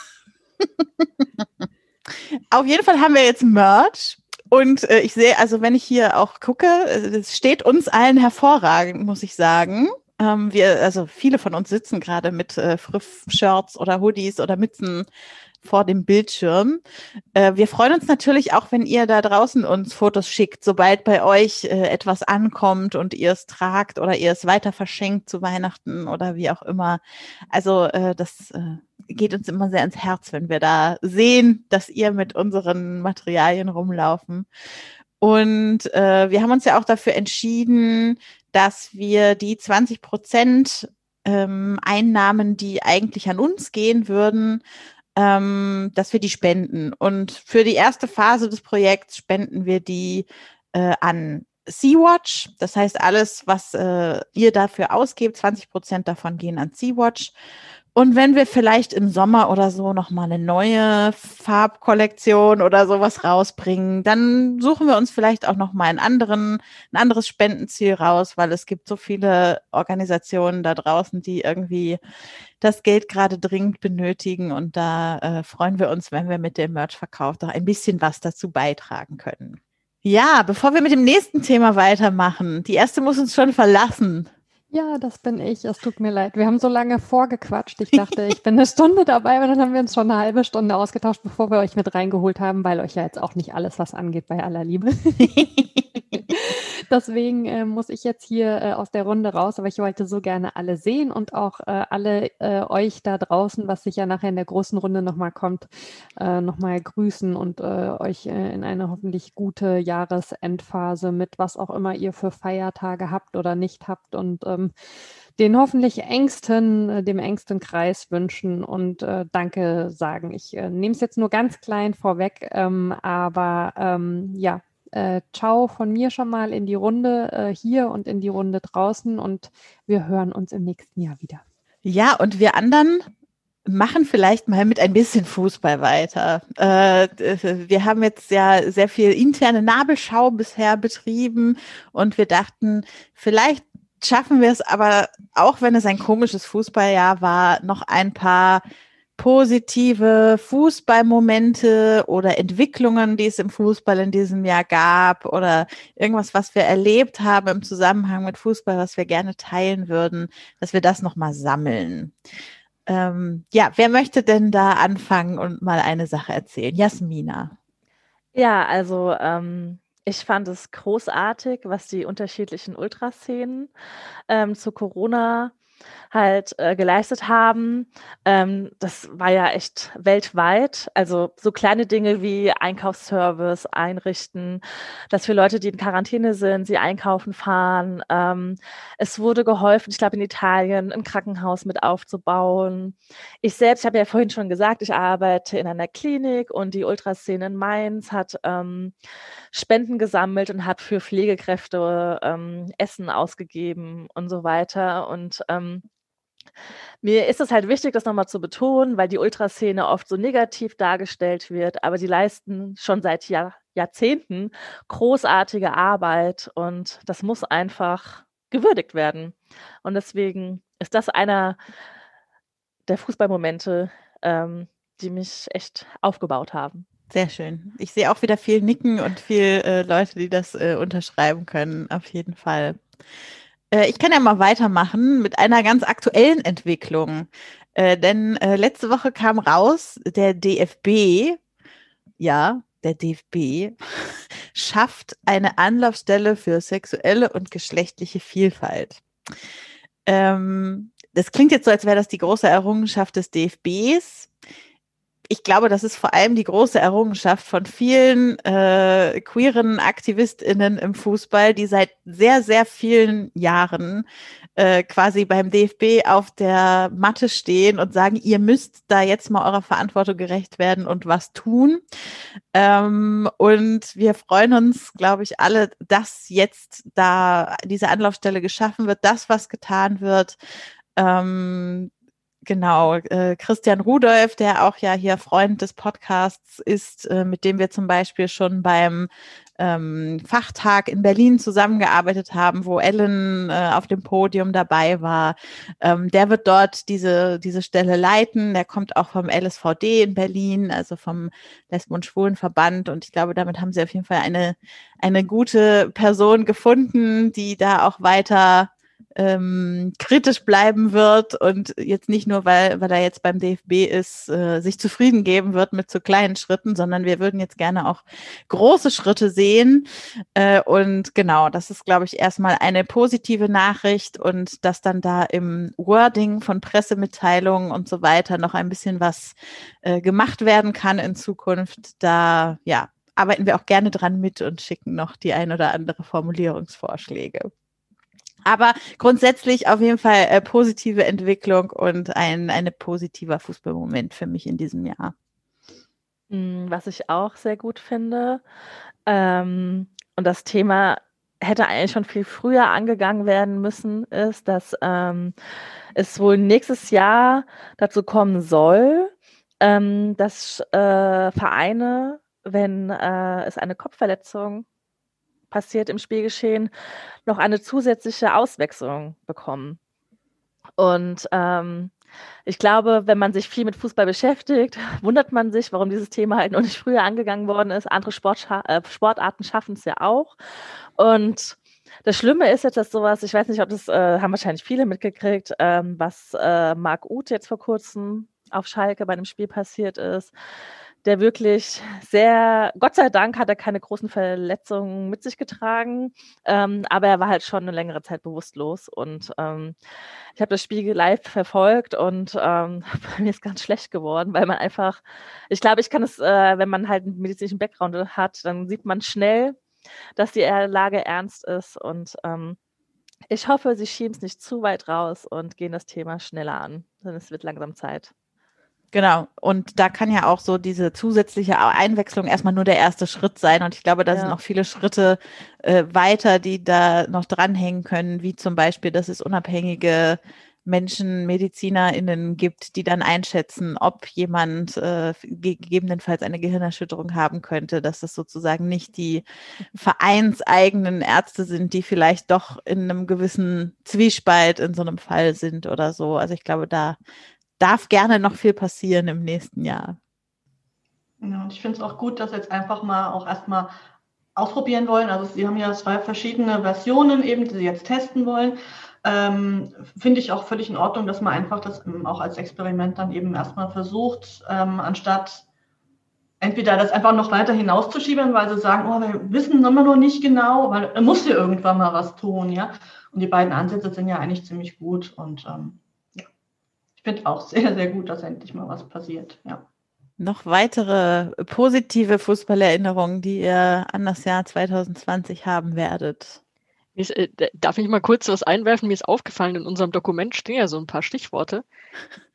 [SPEAKER 4] Auf jeden Fall haben wir jetzt Merch. Und äh, ich sehe, also wenn ich hier auch gucke, es steht uns allen hervorragend, muss ich sagen. Ähm, wir, also viele von uns sitzen gerade mit äh, Friff-Shirts oder Hoodies oder Mützen vor dem Bildschirm. Äh, wir freuen uns natürlich auch, wenn ihr da draußen uns Fotos schickt, sobald bei euch äh, etwas ankommt und ihr es tragt oder ihr es weiter verschenkt zu Weihnachten oder wie auch immer. Also äh, das äh, geht uns immer sehr ins Herz, wenn wir da sehen, dass ihr mit unseren Materialien rumlaufen. Und äh, wir haben uns ja auch dafür entschieden, dass wir die 20 Prozent ähm, Einnahmen, die eigentlich an uns gehen würden, ähm, dass wir die spenden. Und für die erste Phase des Projekts spenden wir die äh, an Sea-Watch. Das heißt, alles, was äh, ihr dafür ausgebt, 20 Prozent davon gehen an Sea-Watch. Und wenn wir vielleicht im Sommer oder so nochmal eine neue Farbkollektion oder sowas rausbringen, dann suchen wir uns vielleicht auch nochmal ein anderes Spendenziel raus, weil es gibt so viele Organisationen da draußen, die irgendwie das Geld gerade dringend benötigen. Und da äh, freuen wir uns, wenn wir mit dem Merchverkauf doch ein bisschen was dazu beitragen können. Ja, bevor wir mit dem nächsten Thema weitermachen, die erste muss uns schon verlassen.
[SPEAKER 9] Ja, das bin ich. Es tut mir leid. Wir haben so lange vorgequatscht. Ich dachte, ich bin eine Stunde dabei, aber dann haben wir uns schon eine halbe Stunde ausgetauscht, bevor wir euch mit reingeholt haben, weil euch ja jetzt auch nicht alles was angeht bei aller Liebe. Deswegen äh, muss ich jetzt hier äh, aus der Runde raus, aber ich wollte so gerne alle sehen und auch äh, alle äh, euch da draußen, was sicher nachher in der großen Runde nochmal kommt, äh, nochmal grüßen und äh, euch äh, in eine hoffentlich gute Jahresendphase mit was auch immer ihr für Feiertage habt oder nicht habt und ähm, den hoffentlich engsten, dem engsten Kreis wünschen und äh, Danke sagen. Ich äh, nehme es jetzt nur ganz klein vorweg, ähm, aber ähm, ja, äh, Ciao von mir schon mal in die Runde äh, hier und in die Runde draußen und wir hören uns im nächsten Jahr wieder.
[SPEAKER 4] Ja, und wir anderen machen vielleicht mal mit ein bisschen Fußball weiter. Äh, wir haben jetzt ja sehr viel interne Nabelschau bisher betrieben und wir dachten, vielleicht schaffen wir es aber, auch wenn es ein komisches Fußballjahr war, noch ein paar positive Fußballmomente oder Entwicklungen, die es im Fußball in diesem Jahr gab oder irgendwas, was wir erlebt haben im Zusammenhang mit Fußball, was wir gerne teilen würden, dass wir das nochmal sammeln. Ähm, ja, wer möchte denn da anfangen und mal eine Sache erzählen? Jasmina.
[SPEAKER 6] Ja, also ähm, ich fand es großartig, was die unterschiedlichen Ultraszenen ähm, zu Corona halt äh, geleistet haben. Ähm, das war ja echt weltweit. Also so kleine Dinge wie Einkaufsservice einrichten, dass für Leute, die in Quarantäne sind, sie einkaufen fahren. Ähm, es wurde geholfen, ich glaube in Italien ein Krankenhaus mit aufzubauen. Ich selbst, ich habe ja vorhin schon gesagt, ich arbeite in einer Klinik und die Ultraszene in Mainz hat ähm, Spenden gesammelt und hat für Pflegekräfte ähm, Essen ausgegeben und so weiter. Und ähm, mir ist es halt wichtig, das nochmal zu betonen, weil die Ultraszene oft so negativ dargestellt wird, aber sie leisten schon seit Jahr, Jahrzehnten großartige Arbeit und das muss einfach gewürdigt werden. Und deswegen ist das einer der Fußballmomente, ähm, die mich echt aufgebaut haben.
[SPEAKER 4] Sehr schön. Ich sehe auch wieder viel Nicken und viel äh, Leute, die das äh, unterschreiben können, auf jeden Fall. Äh, ich kann ja mal weitermachen mit einer ganz aktuellen Entwicklung. Äh, denn äh, letzte Woche kam raus, der DFB, ja, der DFB schafft eine Anlaufstelle für sexuelle und geschlechtliche Vielfalt. Ähm, das klingt jetzt so, als wäre das die große Errungenschaft des DFBs ich glaube, das ist vor allem die große Errungenschaft von vielen äh, queeren AktivistInnen im Fußball, die seit sehr, sehr vielen Jahren äh, quasi beim DFB auf der Matte stehen und sagen, ihr müsst da jetzt mal eurer Verantwortung gerecht werden und was tun. Ähm, und wir freuen uns, glaube ich, alle, dass jetzt da diese Anlaufstelle geschaffen wird, das, was getan wird. Ähm, Genau, äh, Christian Rudolph, der auch ja hier Freund des Podcasts ist, äh, mit dem wir zum Beispiel schon beim ähm, Fachtag in Berlin zusammengearbeitet haben, wo Ellen äh, auf dem Podium dabei war. Ähm, der wird dort diese, diese Stelle leiten. Der kommt auch vom LSVD in Berlin, also vom Lesben- und Schwulenverband. Und ich glaube, damit haben sie auf jeden Fall eine, eine gute Person gefunden, die da auch weiter ähm, kritisch bleiben wird und jetzt nicht nur, weil, weil er jetzt beim DFB ist, äh, sich zufrieden geben wird mit so kleinen Schritten, sondern wir würden jetzt gerne auch große Schritte sehen. Äh, und genau, das ist, glaube ich, erstmal eine positive Nachricht und dass dann da im Wording von Pressemitteilungen und so weiter noch ein bisschen was äh, gemacht werden kann in Zukunft. Da, ja, arbeiten wir auch gerne dran mit und schicken noch die ein oder andere Formulierungsvorschläge. Aber grundsätzlich auf jeden Fall äh, positive Entwicklung und ein eine positiver Fußballmoment für mich in diesem Jahr.
[SPEAKER 6] Hm, was ich auch sehr gut finde, ähm, und das Thema hätte eigentlich schon viel früher angegangen werden müssen, ist, dass ähm, es wohl nächstes Jahr dazu kommen soll, ähm, dass äh, Vereine, wenn äh, es eine Kopfverletzung passiert im Spielgeschehen, noch eine zusätzliche Auswechslung bekommen. Und ähm, ich glaube, wenn man sich viel mit Fußball beschäftigt, wundert man sich, warum dieses Thema halt noch nicht früher angegangen worden ist. Andere Sport, äh, Sportarten schaffen es ja auch. Und das Schlimme ist jetzt, dass sowas, ich weiß nicht, ob das äh, haben wahrscheinlich viele mitgekriegt, ähm, was äh, Marc Uth jetzt vor kurzem auf Schalke bei einem Spiel passiert ist der wirklich sehr, Gott sei Dank hat er keine großen Verletzungen mit sich getragen, ähm, aber er war halt schon eine längere Zeit bewusstlos und ähm, ich habe das Spiel live verfolgt und ähm, mir ist ganz schlecht geworden, weil man einfach, ich glaube, ich kann es, äh, wenn man halt einen medizinischen Background hat, dann sieht man schnell, dass die Lage ernst ist und ähm, ich hoffe, sie schieben es nicht zu weit raus und gehen das Thema schneller an, denn es wird langsam Zeit.
[SPEAKER 4] Genau. Und da kann ja auch so diese zusätzliche Einwechslung erstmal nur der erste Schritt sein. Und ich glaube, da ja. sind noch viele Schritte äh, weiter, die da noch dranhängen können, wie zum Beispiel, dass es unabhängige Menschen, MedizinerInnen gibt, die dann einschätzen, ob jemand äh, gegebenenfalls eine Gehirnerschütterung haben könnte, dass das sozusagen nicht die vereinseigenen Ärzte sind, die vielleicht doch in einem gewissen Zwiespalt in so einem Fall sind oder so. Also ich glaube, da darf gerne noch viel passieren im nächsten Jahr.
[SPEAKER 10] Ja, und ich finde es auch gut, dass jetzt einfach mal auch erstmal ausprobieren wollen. Also Sie haben ja zwei verschiedene Versionen eben, die Sie jetzt testen wollen. Ähm, finde ich auch völlig in Ordnung, dass man einfach das auch als Experiment dann eben erstmal versucht, ähm, anstatt entweder das einfach noch weiter hinauszuschieben, weil sie sagen, oh, wir wissen immer noch nicht genau, weil er muss ja irgendwann mal was tun, ja. Und die beiden Ansätze sind ja eigentlich ziemlich gut. Und ähm, ich finde auch sehr, sehr gut, dass endlich mal was passiert. Ja.
[SPEAKER 4] Noch weitere positive Fußballerinnerungen, die ihr an das Jahr 2020 haben werdet?
[SPEAKER 12] Ist, äh, darf ich mal kurz was einwerfen? Mir ist aufgefallen, in unserem Dokument stehen ja so ein paar Stichworte.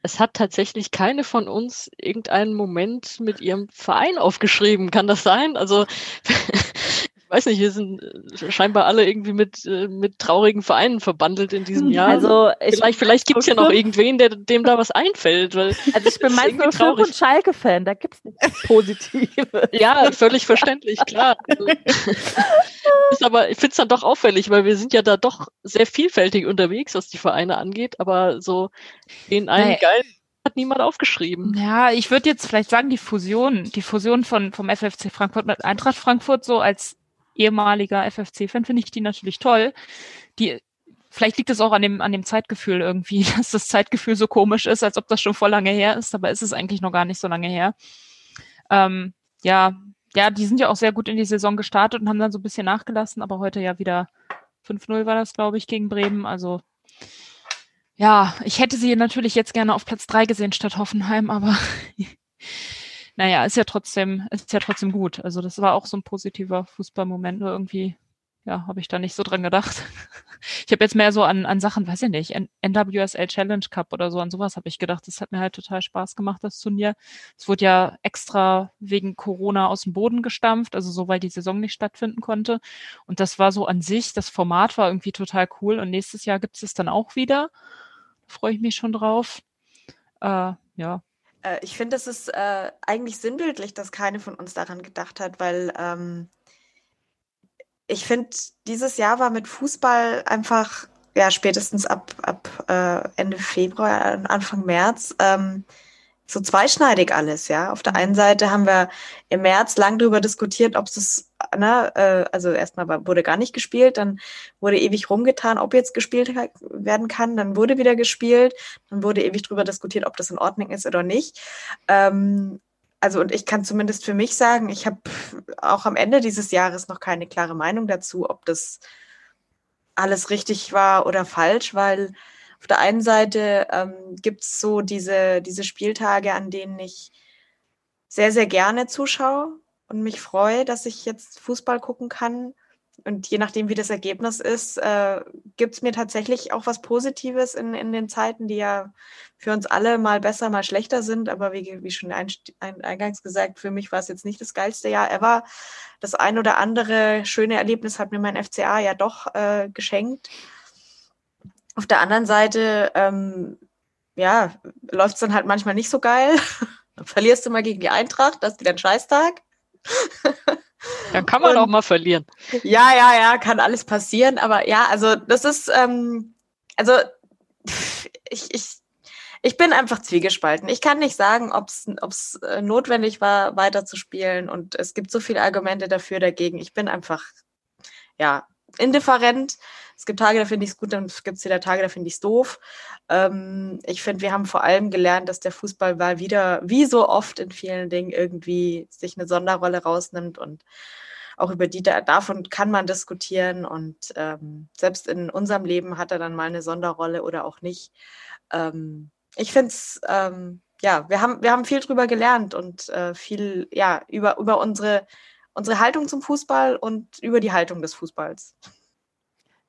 [SPEAKER 12] Es hat tatsächlich keine von uns irgendeinen Moment mit ihrem Verein aufgeschrieben. Kann das sein? Also weiß nicht, wir sind äh, scheinbar alle irgendwie mit, äh, mit traurigen Vereinen verbandelt in diesem Jahr.
[SPEAKER 6] Also ich,
[SPEAKER 12] vielleicht vielleicht gibt es ja noch irgendwen, der, dem da was einfällt. Weil
[SPEAKER 6] also ich bin meistens nur und Schalke-Fan, da gibt es nichts Positives.
[SPEAKER 12] ja, völlig verständlich, klar. Also, ist aber, ich finde es dann doch auffällig, weil wir sind ja da doch sehr vielfältig unterwegs, was die Vereine angeht, aber so den einen naja. geilen hat niemand aufgeschrieben.
[SPEAKER 5] Ja, ich würde jetzt vielleicht sagen, die Fusion, die Fusion von, vom FFC Frankfurt mit Eintracht Frankfurt so als ehemaliger FFC-Fan finde ich die natürlich toll. Die, vielleicht liegt es auch an dem, an dem Zeitgefühl irgendwie, dass das Zeitgefühl so komisch ist, als ob das schon vor lange her ist, aber ist es eigentlich noch gar nicht so lange her. Ähm, ja, ja, die sind ja auch sehr gut in die Saison gestartet und haben dann so ein bisschen nachgelassen, aber heute ja wieder 5-0 war das, glaube ich, gegen Bremen. Also ja, ich hätte sie natürlich jetzt gerne auf Platz 3 gesehen statt Hoffenheim, aber naja, ist ja trotzdem, ist ja trotzdem gut. Also das war auch so ein positiver Fußballmoment irgendwie. Ja, habe ich da nicht so dran gedacht. Ich habe jetzt mehr so an, an Sachen, weiß ich nicht, NWSL Challenge Cup oder so, an sowas habe ich gedacht. Das hat mir halt total Spaß gemacht, das Turnier. Es wurde ja extra wegen Corona aus dem Boden gestampft, also so, weil die Saison nicht stattfinden konnte. Und das war so an sich, das Format war irgendwie total cool. Und nächstes Jahr gibt es dann auch wieder. Da freue ich mich schon drauf. Äh, ja,
[SPEAKER 8] äh, ich finde, es ist äh, eigentlich sinnbildlich, dass keine von uns daran gedacht hat, weil ähm, ich finde, dieses Jahr war mit Fußball einfach, ja, spätestens ab, ab äh, Ende Februar, Anfang März, ähm, so zweischneidig alles, ja. Auf der einen Seite haben wir im März lang darüber diskutiert, ob es, ne, äh, also erstmal wurde gar nicht gespielt, dann wurde ewig rumgetan, ob jetzt gespielt werden kann, dann wurde wieder gespielt, dann wurde ewig darüber diskutiert, ob das in Ordnung ist oder nicht. Ähm, also und ich kann zumindest für mich sagen, ich habe auch am Ende dieses Jahres noch keine klare Meinung dazu, ob das alles richtig war oder falsch, weil auf der einen Seite ähm, gibt es so diese, diese Spieltage, an denen ich sehr, sehr gerne zuschaue und mich freue, dass ich jetzt Fußball gucken kann. Und je nachdem, wie das Ergebnis ist, äh, gibt es mir tatsächlich auch was Positives in, in den Zeiten, die ja für uns alle mal besser, mal schlechter sind. Aber wie, wie schon ein, ein, eingangs gesagt, für mich war es jetzt nicht das geilste Jahr ever. Das ein oder andere schöne Erlebnis hat mir mein FCA ja doch äh, geschenkt. Auf der anderen Seite, ähm, ja, läuft es dann halt manchmal nicht so geil. Dann verlierst du mal gegen die Eintracht, das ist wieder ein Scheißtag.
[SPEAKER 12] Dann kann man Und, auch mal verlieren.
[SPEAKER 8] Ja, ja, ja, kann alles passieren. Aber ja, also das ist, ähm, also ich, ich, ich bin einfach zwiegespalten. Ich kann nicht sagen, ob es äh, notwendig war, weiterzuspielen. Und es gibt so viele Argumente dafür, dagegen. Ich bin einfach, ja, indifferent. Es gibt Tage, da finde ich es gut, dann gibt es wieder Tage, da finde ich es doof. Ähm, ich finde, wir haben vor allem gelernt, dass der Fußball mal wieder, wie so oft in vielen Dingen, irgendwie sich eine Sonderrolle rausnimmt und auch über die davon kann man diskutieren und ähm, selbst in unserem Leben hat er dann mal eine Sonderrolle oder auch nicht. Ähm, ich finde es, ähm, ja, wir haben, wir haben viel drüber gelernt und äh, viel, ja, über, über unsere, unsere Haltung zum Fußball und über die Haltung des Fußballs.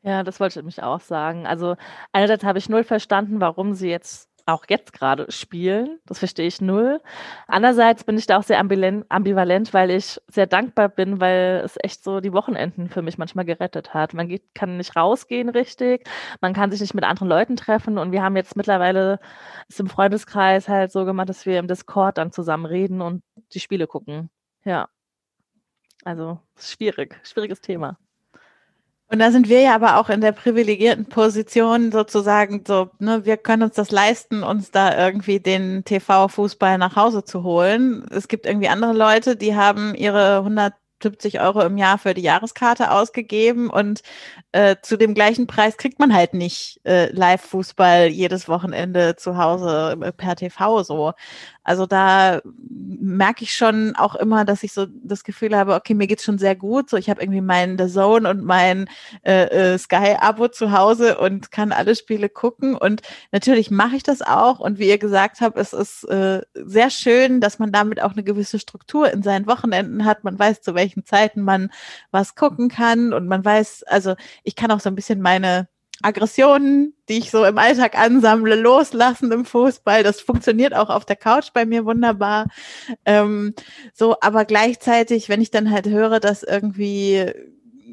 [SPEAKER 6] Ja, das wollte ich mich auch sagen. Also einerseits habe ich null verstanden, warum sie jetzt auch jetzt gerade spielen. Das verstehe ich null. Andererseits bin ich da auch sehr ambivalent, weil ich sehr dankbar bin, weil es echt so die Wochenenden für mich manchmal gerettet hat. Man geht, kann nicht rausgehen richtig, man kann sich nicht mit anderen Leuten treffen und wir haben jetzt mittlerweile es im Freundeskreis halt so gemacht, dass wir im Discord dann zusammen reden und die Spiele gucken. Ja. Also schwierig, schwieriges Thema.
[SPEAKER 4] Und da sind wir ja aber auch in der privilegierten Position sozusagen so, ne, wir können uns das leisten, uns da irgendwie den TV-Fußball nach Hause zu holen. Es gibt irgendwie andere Leute, die haben ihre 170 Euro im Jahr für die Jahreskarte ausgegeben und äh, zu dem gleichen Preis kriegt man halt nicht äh, Live-Fußball jedes Wochenende zu Hause äh, per TV so. Also da merke ich schon auch immer, dass ich so das Gefühl habe, okay, mir geht's schon sehr gut. So, ich habe irgendwie meinen The Zone und mein äh, äh, Sky-Abo zu Hause und kann alle Spiele gucken. Und natürlich mache ich das auch. Und wie ihr gesagt habt, es ist äh, sehr schön, dass man damit auch eine gewisse Struktur in seinen Wochenenden hat. Man weiß, zu welchen Zeiten man was gucken kann und man weiß, also ich kann auch so ein bisschen meine Aggressionen, die ich so im Alltag ansammle, loslassen im Fußball. Das funktioniert auch auf der Couch bei mir wunderbar. Ähm, so, aber gleichzeitig, wenn ich dann halt höre, dass irgendwie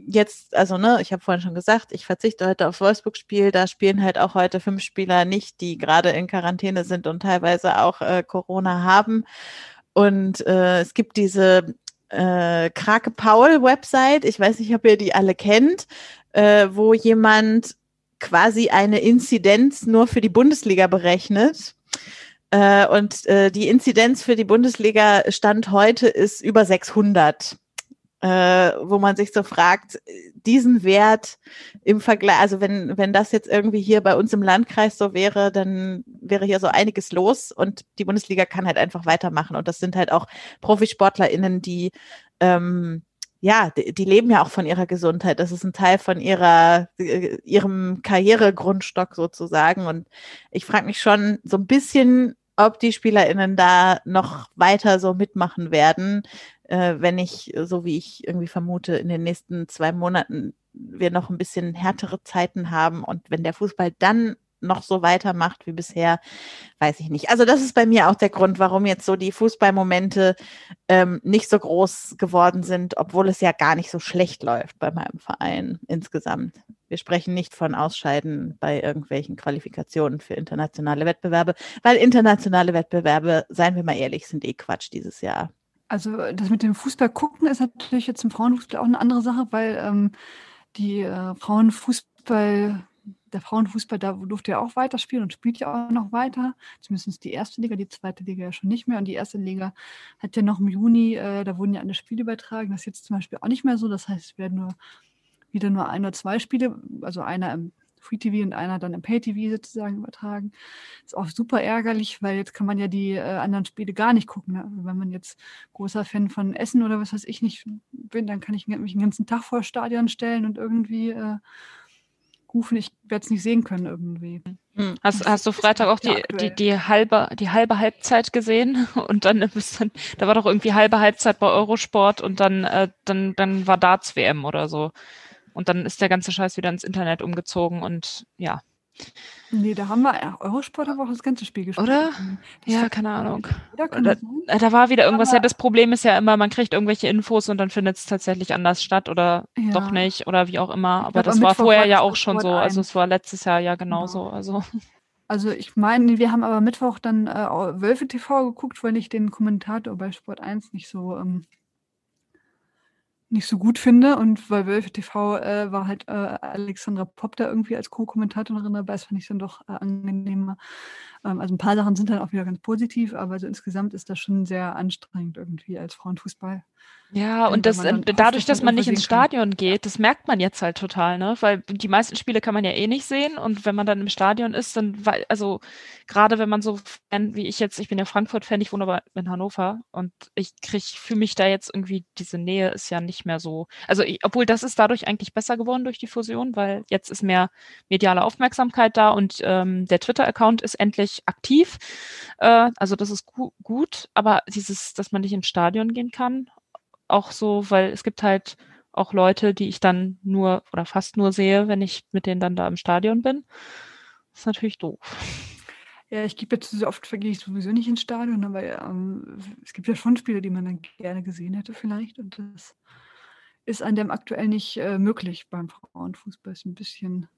[SPEAKER 4] jetzt, also ne, ich habe vorhin schon gesagt, ich verzichte heute aufs Wolfsburg-Spiel. Da spielen halt auch heute fünf Spieler nicht, die gerade in Quarantäne sind und teilweise auch äh, Corona haben. Und äh, es gibt diese äh, Krake Paul Website, ich weiß nicht, ob ihr die alle kennt, äh, wo jemand quasi eine Inzidenz nur für die Bundesliga berechnet. Äh, und äh, die Inzidenz für die Bundesliga Stand heute ist über 600 äh, wo man sich so fragt, diesen Wert im Vergleich, also wenn, wenn das jetzt irgendwie hier bei uns im Landkreis so wäre, dann wäre hier so einiges los und die Bundesliga kann halt einfach weitermachen. Und das sind halt auch ProfisportlerInnen, die ähm, ja, die, die leben ja auch von ihrer Gesundheit. Das ist ein Teil von ihrer, äh, ihrem Karrieregrundstock sozusagen. Und ich frage mich schon so ein bisschen, ob die SpielerInnen da noch weiter so mitmachen werden, äh, wenn ich, so wie ich irgendwie vermute, in den nächsten zwei Monaten wir noch ein bisschen härtere Zeiten haben und wenn der Fußball dann noch so weitermacht wie bisher, weiß ich nicht. Also das ist bei mir auch der Grund, warum jetzt so die Fußballmomente ähm, nicht so groß geworden sind, obwohl es ja gar nicht so schlecht läuft bei meinem Verein insgesamt. Wir sprechen nicht von Ausscheiden bei irgendwelchen Qualifikationen für internationale Wettbewerbe, weil internationale Wettbewerbe, seien wir mal ehrlich, sind eh Quatsch dieses Jahr.
[SPEAKER 7] Also das mit dem Fußball gucken ist natürlich jetzt im Frauenfußball auch eine andere Sache, weil ähm, die äh, Frauenfußball, der Frauenfußball, da durfte ja auch weiterspielen und spielt ja auch noch weiter. Zumindest die erste Liga, die zweite Liga ja schon nicht mehr. Und die erste Liga hat ja noch im Juni, äh, da wurden ja alle Spiele übertragen. Das ist jetzt zum Beispiel auch nicht mehr so. Das heißt, es werden nur wieder nur ein oder zwei Spiele, also einer im Free TV und einer dann im Pay TV sozusagen übertragen. Ist auch super ärgerlich, weil jetzt kann man ja die äh, anderen Spiele gar nicht gucken. Ne? Also wenn man jetzt großer Fan von Essen oder was weiß ich nicht bin, dann kann ich mich den ganzen Tag vor Stadion stellen und irgendwie äh, rufen. Ich werde es nicht sehen können irgendwie.
[SPEAKER 5] Hm. Hast, hast du Freitag auch die, die, die, halbe, die halbe Halbzeit gesehen? Und dann, dann, da war doch irgendwie halbe Halbzeit bei Eurosport und dann, äh, dann, dann war Darts WM oder so. Und dann ist der ganze Scheiß wieder ins Internet umgezogen und ja.
[SPEAKER 7] Nee, da haben wir, ja, Eurosport haben wir auch das ganze Spiel gespielt.
[SPEAKER 5] Oder? Das ja, keine Ahnung. Da, da, war wieder irgendwas. Aber ja, das Problem ist ja immer, man kriegt irgendwelche Infos und dann findet es tatsächlich anders statt oder ja. doch nicht oder wie auch immer. Aber glaub, das war vorher ja auch schon so. Also es war letztes Jahr ja genauso. Genau. Also.
[SPEAKER 7] Also ich meine, wir haben aber Mittwoch dann äh, Wölfe TV geguckt, weil ich den Kommentator bei Sport 1 nicht so ähm, nicht so gut finde. Und weil Wölfe TV äh, war halt äh, Alexandra Popp da irgendwie als Co-Kommentatorin dabei, das fand ich dann doch äh, angenehmer. Ähm, also ein paar Sachen sind dann auch wieder ganz positiv, aber so insgesamt ist das schon sehr anstrengend irgendwie als Frauenfußball.
[SPEAKER 5] Ja, und das, dadurch, dass man nicht ins Stadion kann. geht, das merkt man jetzt halt total, ne? Weil die meisten Spiele kann man ja eh nicht sehen und wenn man dann im Stadion ist, dann, also gerade wenn man so Fan wie ich jetzt, ich bin ja Frankfurt-Fan, ich wohne aber in Hannover und ich krieg für mich da jetzt irgendwie diese Nähe ist ja nicht mehr so. Also ich, obwohl das ist dadurch eigentlich besser geworden durch die Fusion, weil jetzt ist mehr mediale Aufmerksamkeit da und ähm, der Twitter-Account ist endlich aktiv. Äh, also das ist gu gut, aber dieses, dass man nicht ins Stadion gehen kann auch so, weil es gibt halt auch Leute, die ich dann nur oder fast nur sehe, wenn ich mit denen dann da im Stadion bin. Das ist natürlich doof.
[SPEAKER 7] Ja, ich gebe jetzt so oft vergehe ich sowieso nicht ins Stadion, aber ähm, es gibt ja schon Spiele, die man dann gerne gesehen hätte vielleicht und das ist an dem aktuell nicht äh, möglich beim Frauenfußball. Ist ein bisschen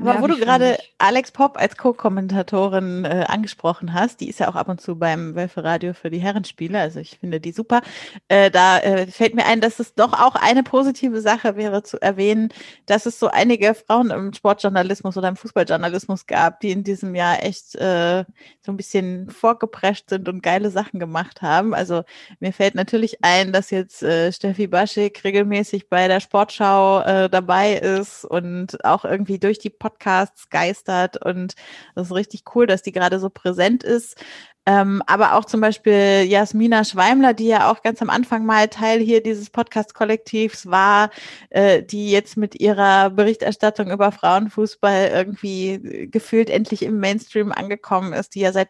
[SPEAKER 4] aber wo du gerade Alex Popp als Co-Kommentatorin äh, angesprochen hast, die ist ja auch ab und zu beim Wölfe Radio für die Herrenspiele, also ich finde die super. Äh, da äh, fällt mir ein, dass es doch auch eine positive Sache wäre zu erwähnen, dass es so einige Frauen im Sportjournalismus oder im Fußballjournalismus gab, die in diesem Jahr echt äh, so ein bisschen vorgeprescht sind und geile Sachen gemacht haben. Also mir fällt natürlich ein, dass jetzt äh, Steffi Baschik regelmäßig bei der Sportschau äh, dabei ist und auch irgendwie durch die Pod Podcasts geistert und das ist richtig cool, dass die gerade so präsent ist. Ähm, aber auch zum Beispiel Jasmina Schweimler, die ja auch ganz am Anfang mal Teil hier dieses Podcast-Kollektivs war, äh, die jetzt mit ihrer Berichterstattung über Frauenfußball irgendwie gefühlt endlich im Mainstream angekommen ist, die ja seit,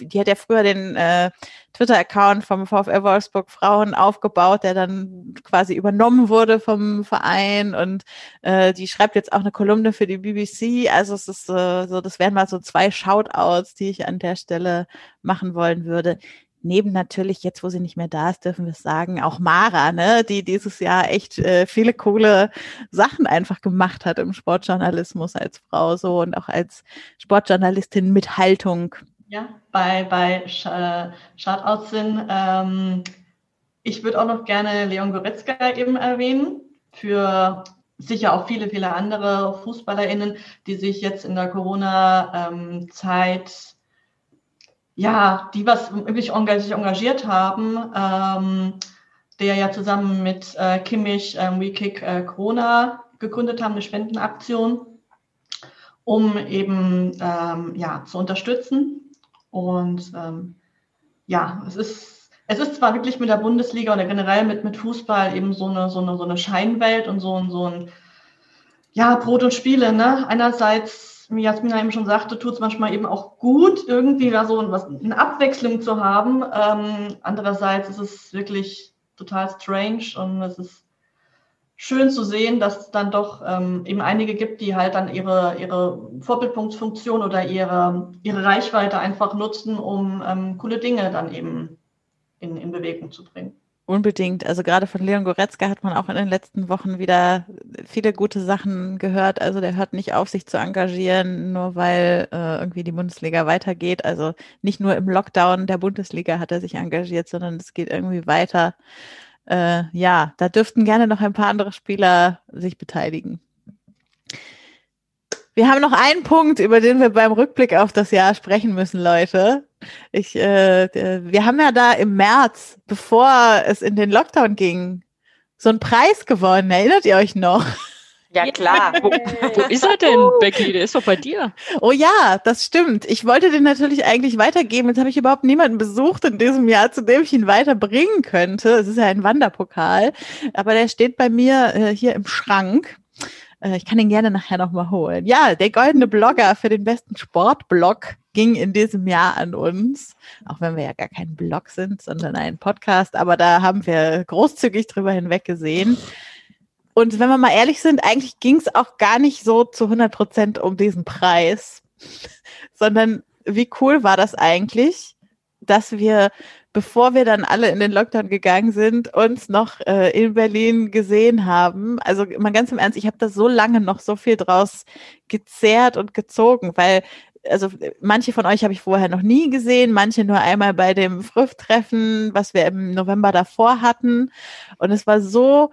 [SPEAKER 4] die hat ja früher den äh, Twitter-Account vom VfL Wolfsburg Frauen aufgebaut, der dann quasi übernommen wurde vom Verein und äh, die schreibt jetzt auch eine Kolumne für die BBC. Also es ist äh, so, das wären mal so zwei Shoutouts, die ich an der Stelle machen wollen würde. Neben natürlich, jetzt wo sie nicht mehr da ist, dürfen wir es sagen, auch Mara, ne, die dieses Jahr echt äh, viele coole Sachen einfach gemacht hat im Sportjournalismus als Frau so und auch als Sportjournalistin mit Haltung
[SPEAKER 10] ja, bei, bei Sh Shoutouts sind. Ähm, ich würde auch noch gerne Leon Goretzka eben erwähnen, für sicher auch viele, viele andere FußballerInnen, die sich jetzt in der Corona-Zeit, ähm, ja, die was wirklich sich engagiert haben, ähm, der ja zusammen mit äh, Kimmich ähm, We Kick äh, Corona gegründet haben, eine Spendenaktion, um eben ähm, ja, zu unterstützen und ähm, ja, es ist, es ist zwar wirklich mit der Bundesliga oder generell mit, mit Fußball eben so eine, so, eine, so eine Scheinwelt und so, so ein, ja, Brot und Spiele. Ne? Einerseits, wie Jasmina eben schon sagte, tut es manchmal eben auch gut, irgendwie da so was, eine Abwechslung zu haben. Ähm, andererseits ist es wirklich total strange und es ist schön zu sehen, dass es dann doch ähm, eben einige gibt, die halt dann ihre, ihre Vorbildfunktion oder ihre, ihre Reichweite einfach nutzen, um ähm, coole Dinge dann eben in, in Bewegung zu bringen.
[SPEAKER 4] Unbedingt. Also gerade von Leon Goretzka hat man auch in den letzten Wochen wieder viele gute Sachen gehört. Also der hört nicht auf, sich zu engagieren, nur weil äh, irgendwie die Bundesliga weitergeht. Also nicht nur im Lockdown der Bundesliga hat er sich engagiert, sondern es geht irgendwie weiter äh, ja, da dürften gerne noch ein paar andere Spieler sich beteiligen. Wir haben noch einen Punkt, über den wir beim Rückblick auf das Jahr sprechen müssen, Leute. Ich, äh, wir haben ja da im März, bevor es in den Lockdown ging, so einen Preis gewonnen. Erinnert ihr euch noch?
[SPEAKER 8] Ja, klar.
[SPEAKER 12] Wo, wo ist er denn, Becky? Der ist doch bei dir.
[SPEAKER 4] Oh ja, das stimmt. Ich wollte den natürlich eigentlich weitergeben. Jetzt habe ich überhaupt niemanden besucht in diesem Jahr, zu dem ich ihn weiterbringen könnte. Es ist ja ein Wanderpokal, aber der steht bei mir äh, hier im Schrank. Äh, ich kann ihn gerne nachher nochmal holen. Ja, der goldene Blogger für den besten Sportblog ging in diesem Jahr an uns, auch wenn wir ja gar kein Blog sind, sondern ein Podcast, aber da haben wir großzügig drüber hinweg gesehen. Und wenn wir mal ehrlich sind, eigentlich ging es auch gar nicht so zu 100 Prozent um diesen Preis, sondern wie cool war das eigentlich, dass wir, bevor wir dann alle in den Lockdown gegangen sind, uns noch äh, in Berlin gesehen haben. Also mal ganz im Ernst, ich habe da so lange noch so viel draus gezehrt und gezogen, weil also manche von euch habe ich vorher noch nie gesehen, manche nur einmal bei dem Früff-Treffen, was wir im November davor hatten. Und es war so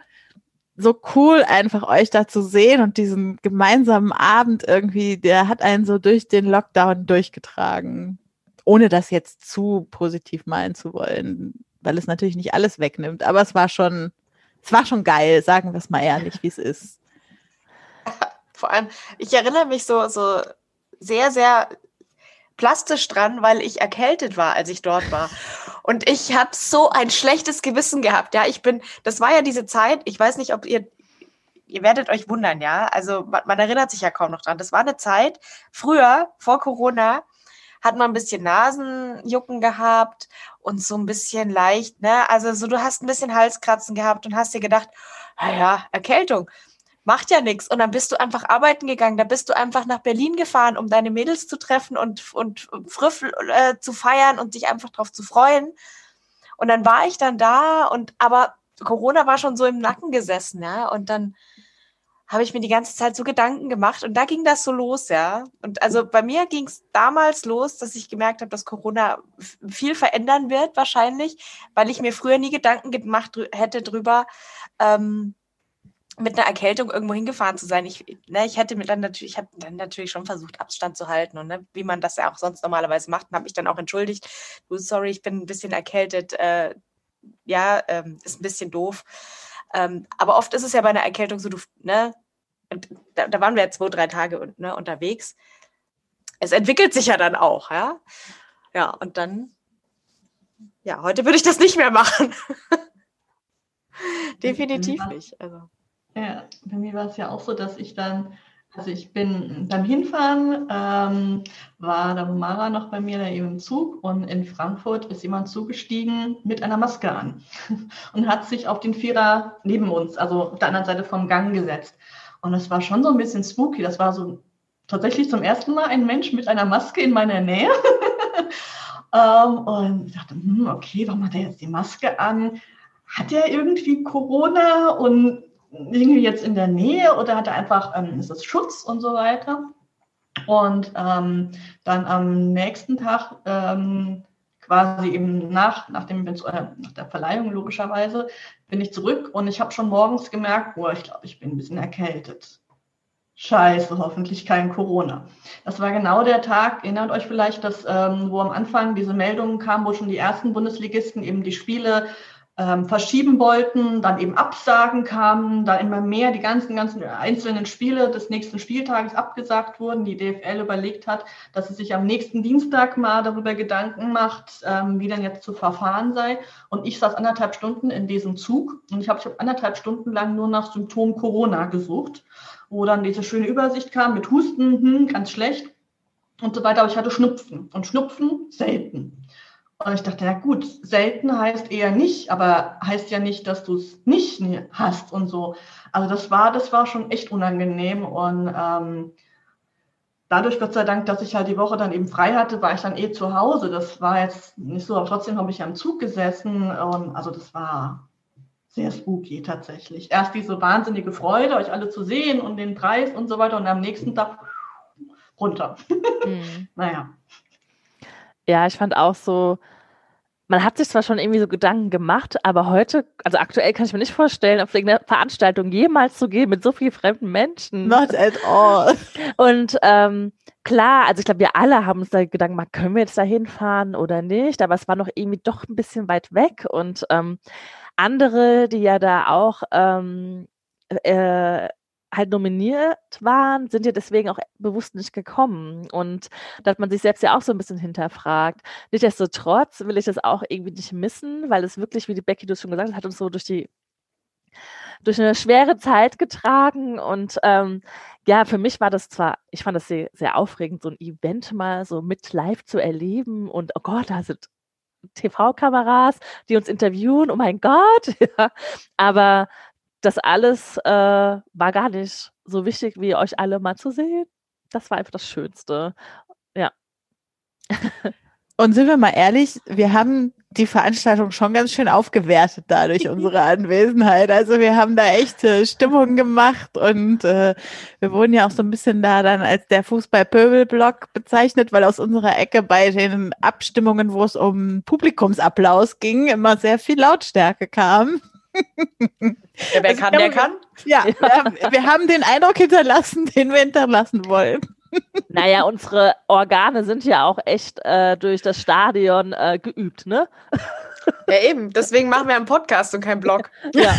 [SPEAKER 4] so cool, einfach euch da zu sehen und diesen gemeinsamen Abend irgendwie, der hat einen so durch den Lockdown durchgetragen. Ohne das jetzt zu positiv meinen zu wollen, weil es natürlich nicht alles wegnimmt. Aber es war schon, es war schon geil, sagen wir es mal ehrlich, wie es ist.
[SPEAKER 8] Vor allem, ich erinnere mich so, so sehr, sehr plastisch dran, weil ich erkältet war, als ich dort war. Und ich habe so ein schlechtes Gewissen gehabt. Ja, ich bin, das war ja diese Zeit, ich weiß nicht, ob ihr, ihr werdet euch wundern, ja. Also man, man erinnert sich ja kaum noch dran. Das war eine Zeit, früher, vor Corona, hat man ein bisschen Nasenjucken gehabt und so ein bisschen leicht, ne? Also so, du hast ein bisschen Halskratzen gehabt und hast dir gedacht, naja, Erkältung macht ja nichts. Und dann bist du einfach arbeiten gegangen. Da bist du einfach nach Berlin gefahren, um deine Mädels zu treffen und, und Früffel äh, zu feiern und dich einfach drauf zu freuen. Und dann war ich dann da und aber Corona war schon so im Nacken gesessen, ja. Und dann habe ich mir die ganze Zeit so Gedanken gemacht und da ging das so los, ja. Und also bei mir ging es damals los, dass ich gemerkt habe, dass Corona viel verändern wird, wahrscheinlich, weil ich mir früher nie Gedanken gemacht hätte drüber, ähm, mit einer Erkältung irgendwo hingefahren zu sein. Ich, ne, ich hätte mir dann natürlich, ich habe dann natürlich schon versucht, Abstand zu halten und ne, wie man das ja auch sonst normalerweise macht, und habe mich dann auch entschuldigt. Du, sorry, ich bin ein bisschen erkältet. Äh, ja, ähm, ist ein bisschen doof. Ähm, aber oft ist es ja bei einer Erkältung so, du, ne, da, da waren wir ja zwei, drei Tage und, ne, unterwegs. Es entwickelt sich ja dann auch, ja. Ja, und dann, ja, heute würde ich das nicht mehr machen. Definitiv
[SPEAKER 10] Ja.
[SPEAKER 8] nicht. Also.
[SPEAKER 10] Ja, bei mir war es ja auch so, dass ich dann, also ich bin beim Hinfahren, ähm, war der Mara noch bei mir da eben im Zug und in Frankfurt ist jemand zugestiegen mit einer Maske an und hat sich auf den Vierer neben uns, also auf der anderen Seite vom Gang gesetzt. Und das war schon so ein bisschen spooky. Das war so tatsächlich zum ersten Mal ein Mensch mit einer Maske in meiner Nähe. ähm, und ich dachte, hm, okay, warum hat er jetzt die Maske an? Hat er irgendwie Corona und irgendwie jetzt in der Nähe oder hat er einfach, ähm, ist es Schutz und so weiter? Und ähm, dann am nächsten Tag, ähm, quasi eben nach, nach, äh, nach der Verleihung logischerweise, bin ich zurück und ich habe schon morgens gemerkt, boah, ich glaube, ich bin ein bisschen erkältet. Scheiße, hoffentlich kein Corona. Das war genau der Tag, erinnert euch vielleicht, dass, ähm, wo am Anfang diese Meldungen kamen, wo schon die ersten Bundesligisten eben die Spiele ähm, verschieben wollten, dann eben Absagen kamen, da immer mehr die ganzen, ganzen einzelnen Spiele des nächsten Spieltages abgesagt wurden. Die DFL überlegt hat, dass sie sich am nächsten Dienstag mal darüber Gedanken macht, ähm, wie denn jetzt zu verfahren sei. Und ich saß anderthalb Stunden in diesem Zug und ich habe ich hab anderthalb Stunden lang nur nach Symptomen Corona gesucht, wo dann diese schöne Übersicht kam mit Husten, hm, ganz schlecht und so weiter. Aber ich hatte Schnupfen und Schnupfen selten. Und ich dachte, ja gut, selten heißt eher nicht, aber heißt ja nicht, dass du es nicht hast und so. Also das war, das war schon echt unangenehm und ähm, dadurch, Gott sei Dank, dass ich halt die Woche dann eben frei hatte, war ich dann eh zu Hause. Das war jetzt nicht so, aber trotzdem habe ich am Zug gesessen und also das war sehr spooky tatsächlich. Erst diese wahnsinnige Freude, euch alle zu sehen und den Preis und so weiter und am nächsten Tag runter.
[SPEAKER 6] Mhm.
[SPEAKER 10] naja.
[SPEAKER 6] Ja, ich fand auch so, man hat sich zwar schon irgendwie so Gedanken gemacht, aber heute, also aktuell kann ich mir nicht vorstellen, auf irgendeine Veranstaltung jemals zu gehen mit so vielen fremden Menschen.
[SPEAKER 4] Not at all.
[SPEAKER 6] Und ähm, klar, also ich glaube, wir alle haben uns da Gedanken gemacht, können wir jetzt da hinfahren oder nicht, aber es war noch irgendwie doch ein bisschen weit weg und ähm, andere, die ja da auch ähm, äh, halt nominiert waren, sind ja deswegen auch bewusst nicht gekommen. Und da hat man sich selbst ja auch so ein bisschen hinterfragt. Nichtsdestotrotz will ich das auch irgendwie nicht missen, weil es wirklich, wie die Becky du schon gesagt hast, hat uns so durch die durch eine schwere Zeit getragen und ähm, ja, für mich war das zwar, ich fand das sehr, sehr aufregend, so ein Event mal so mit live zu erleben und oh Gott, da sind TV-Kameras, die uns interviewen, oh mein Gott, ja. aber das alles äh, war gar nicht so wichtig, wie euch alle mal zu sehen. Das war einfach das Schönste. Ja.
[SPEAKER 4] Und sind wir mal ehrlich, wir haben die Veranstaltung schon ganz schön aufgewertet dadurch unsere Anwesenheit. Also wir haben da echte Stimmung gemacht und äh, wir wurden ja auch so ein bisschen da dann als der Fußball-Pöbel-Block bezeichnet, weil aus unserer Ecke bei den Abstimmungen, wo es um Publikumsapplaus ging, immer sehr viel Lautstärke kam.
[SPEAKER 8] Ja, wer
[SPEAKER 4] Also
[SPEAKER 8] kann,
[SPEAKER 4] wir
[SPEAKER 8] der
[SPEAKER 4] haben-
[SPEAKER 8] kann.
[SPEAKER 4] Ja, wir haben, wir haben den Eindruck hinterlassen, den wir hinterlassen wollen.
[SPEAKER 6] Naja, unsere Organe sind ja auch echt äh, durch das Stadion äh, geübt, ne?
[SPEAKER 8] Ja, eben. Deswegen machen wir einen Podcast und keinen Blog.
[SPEAKER 6] Ja.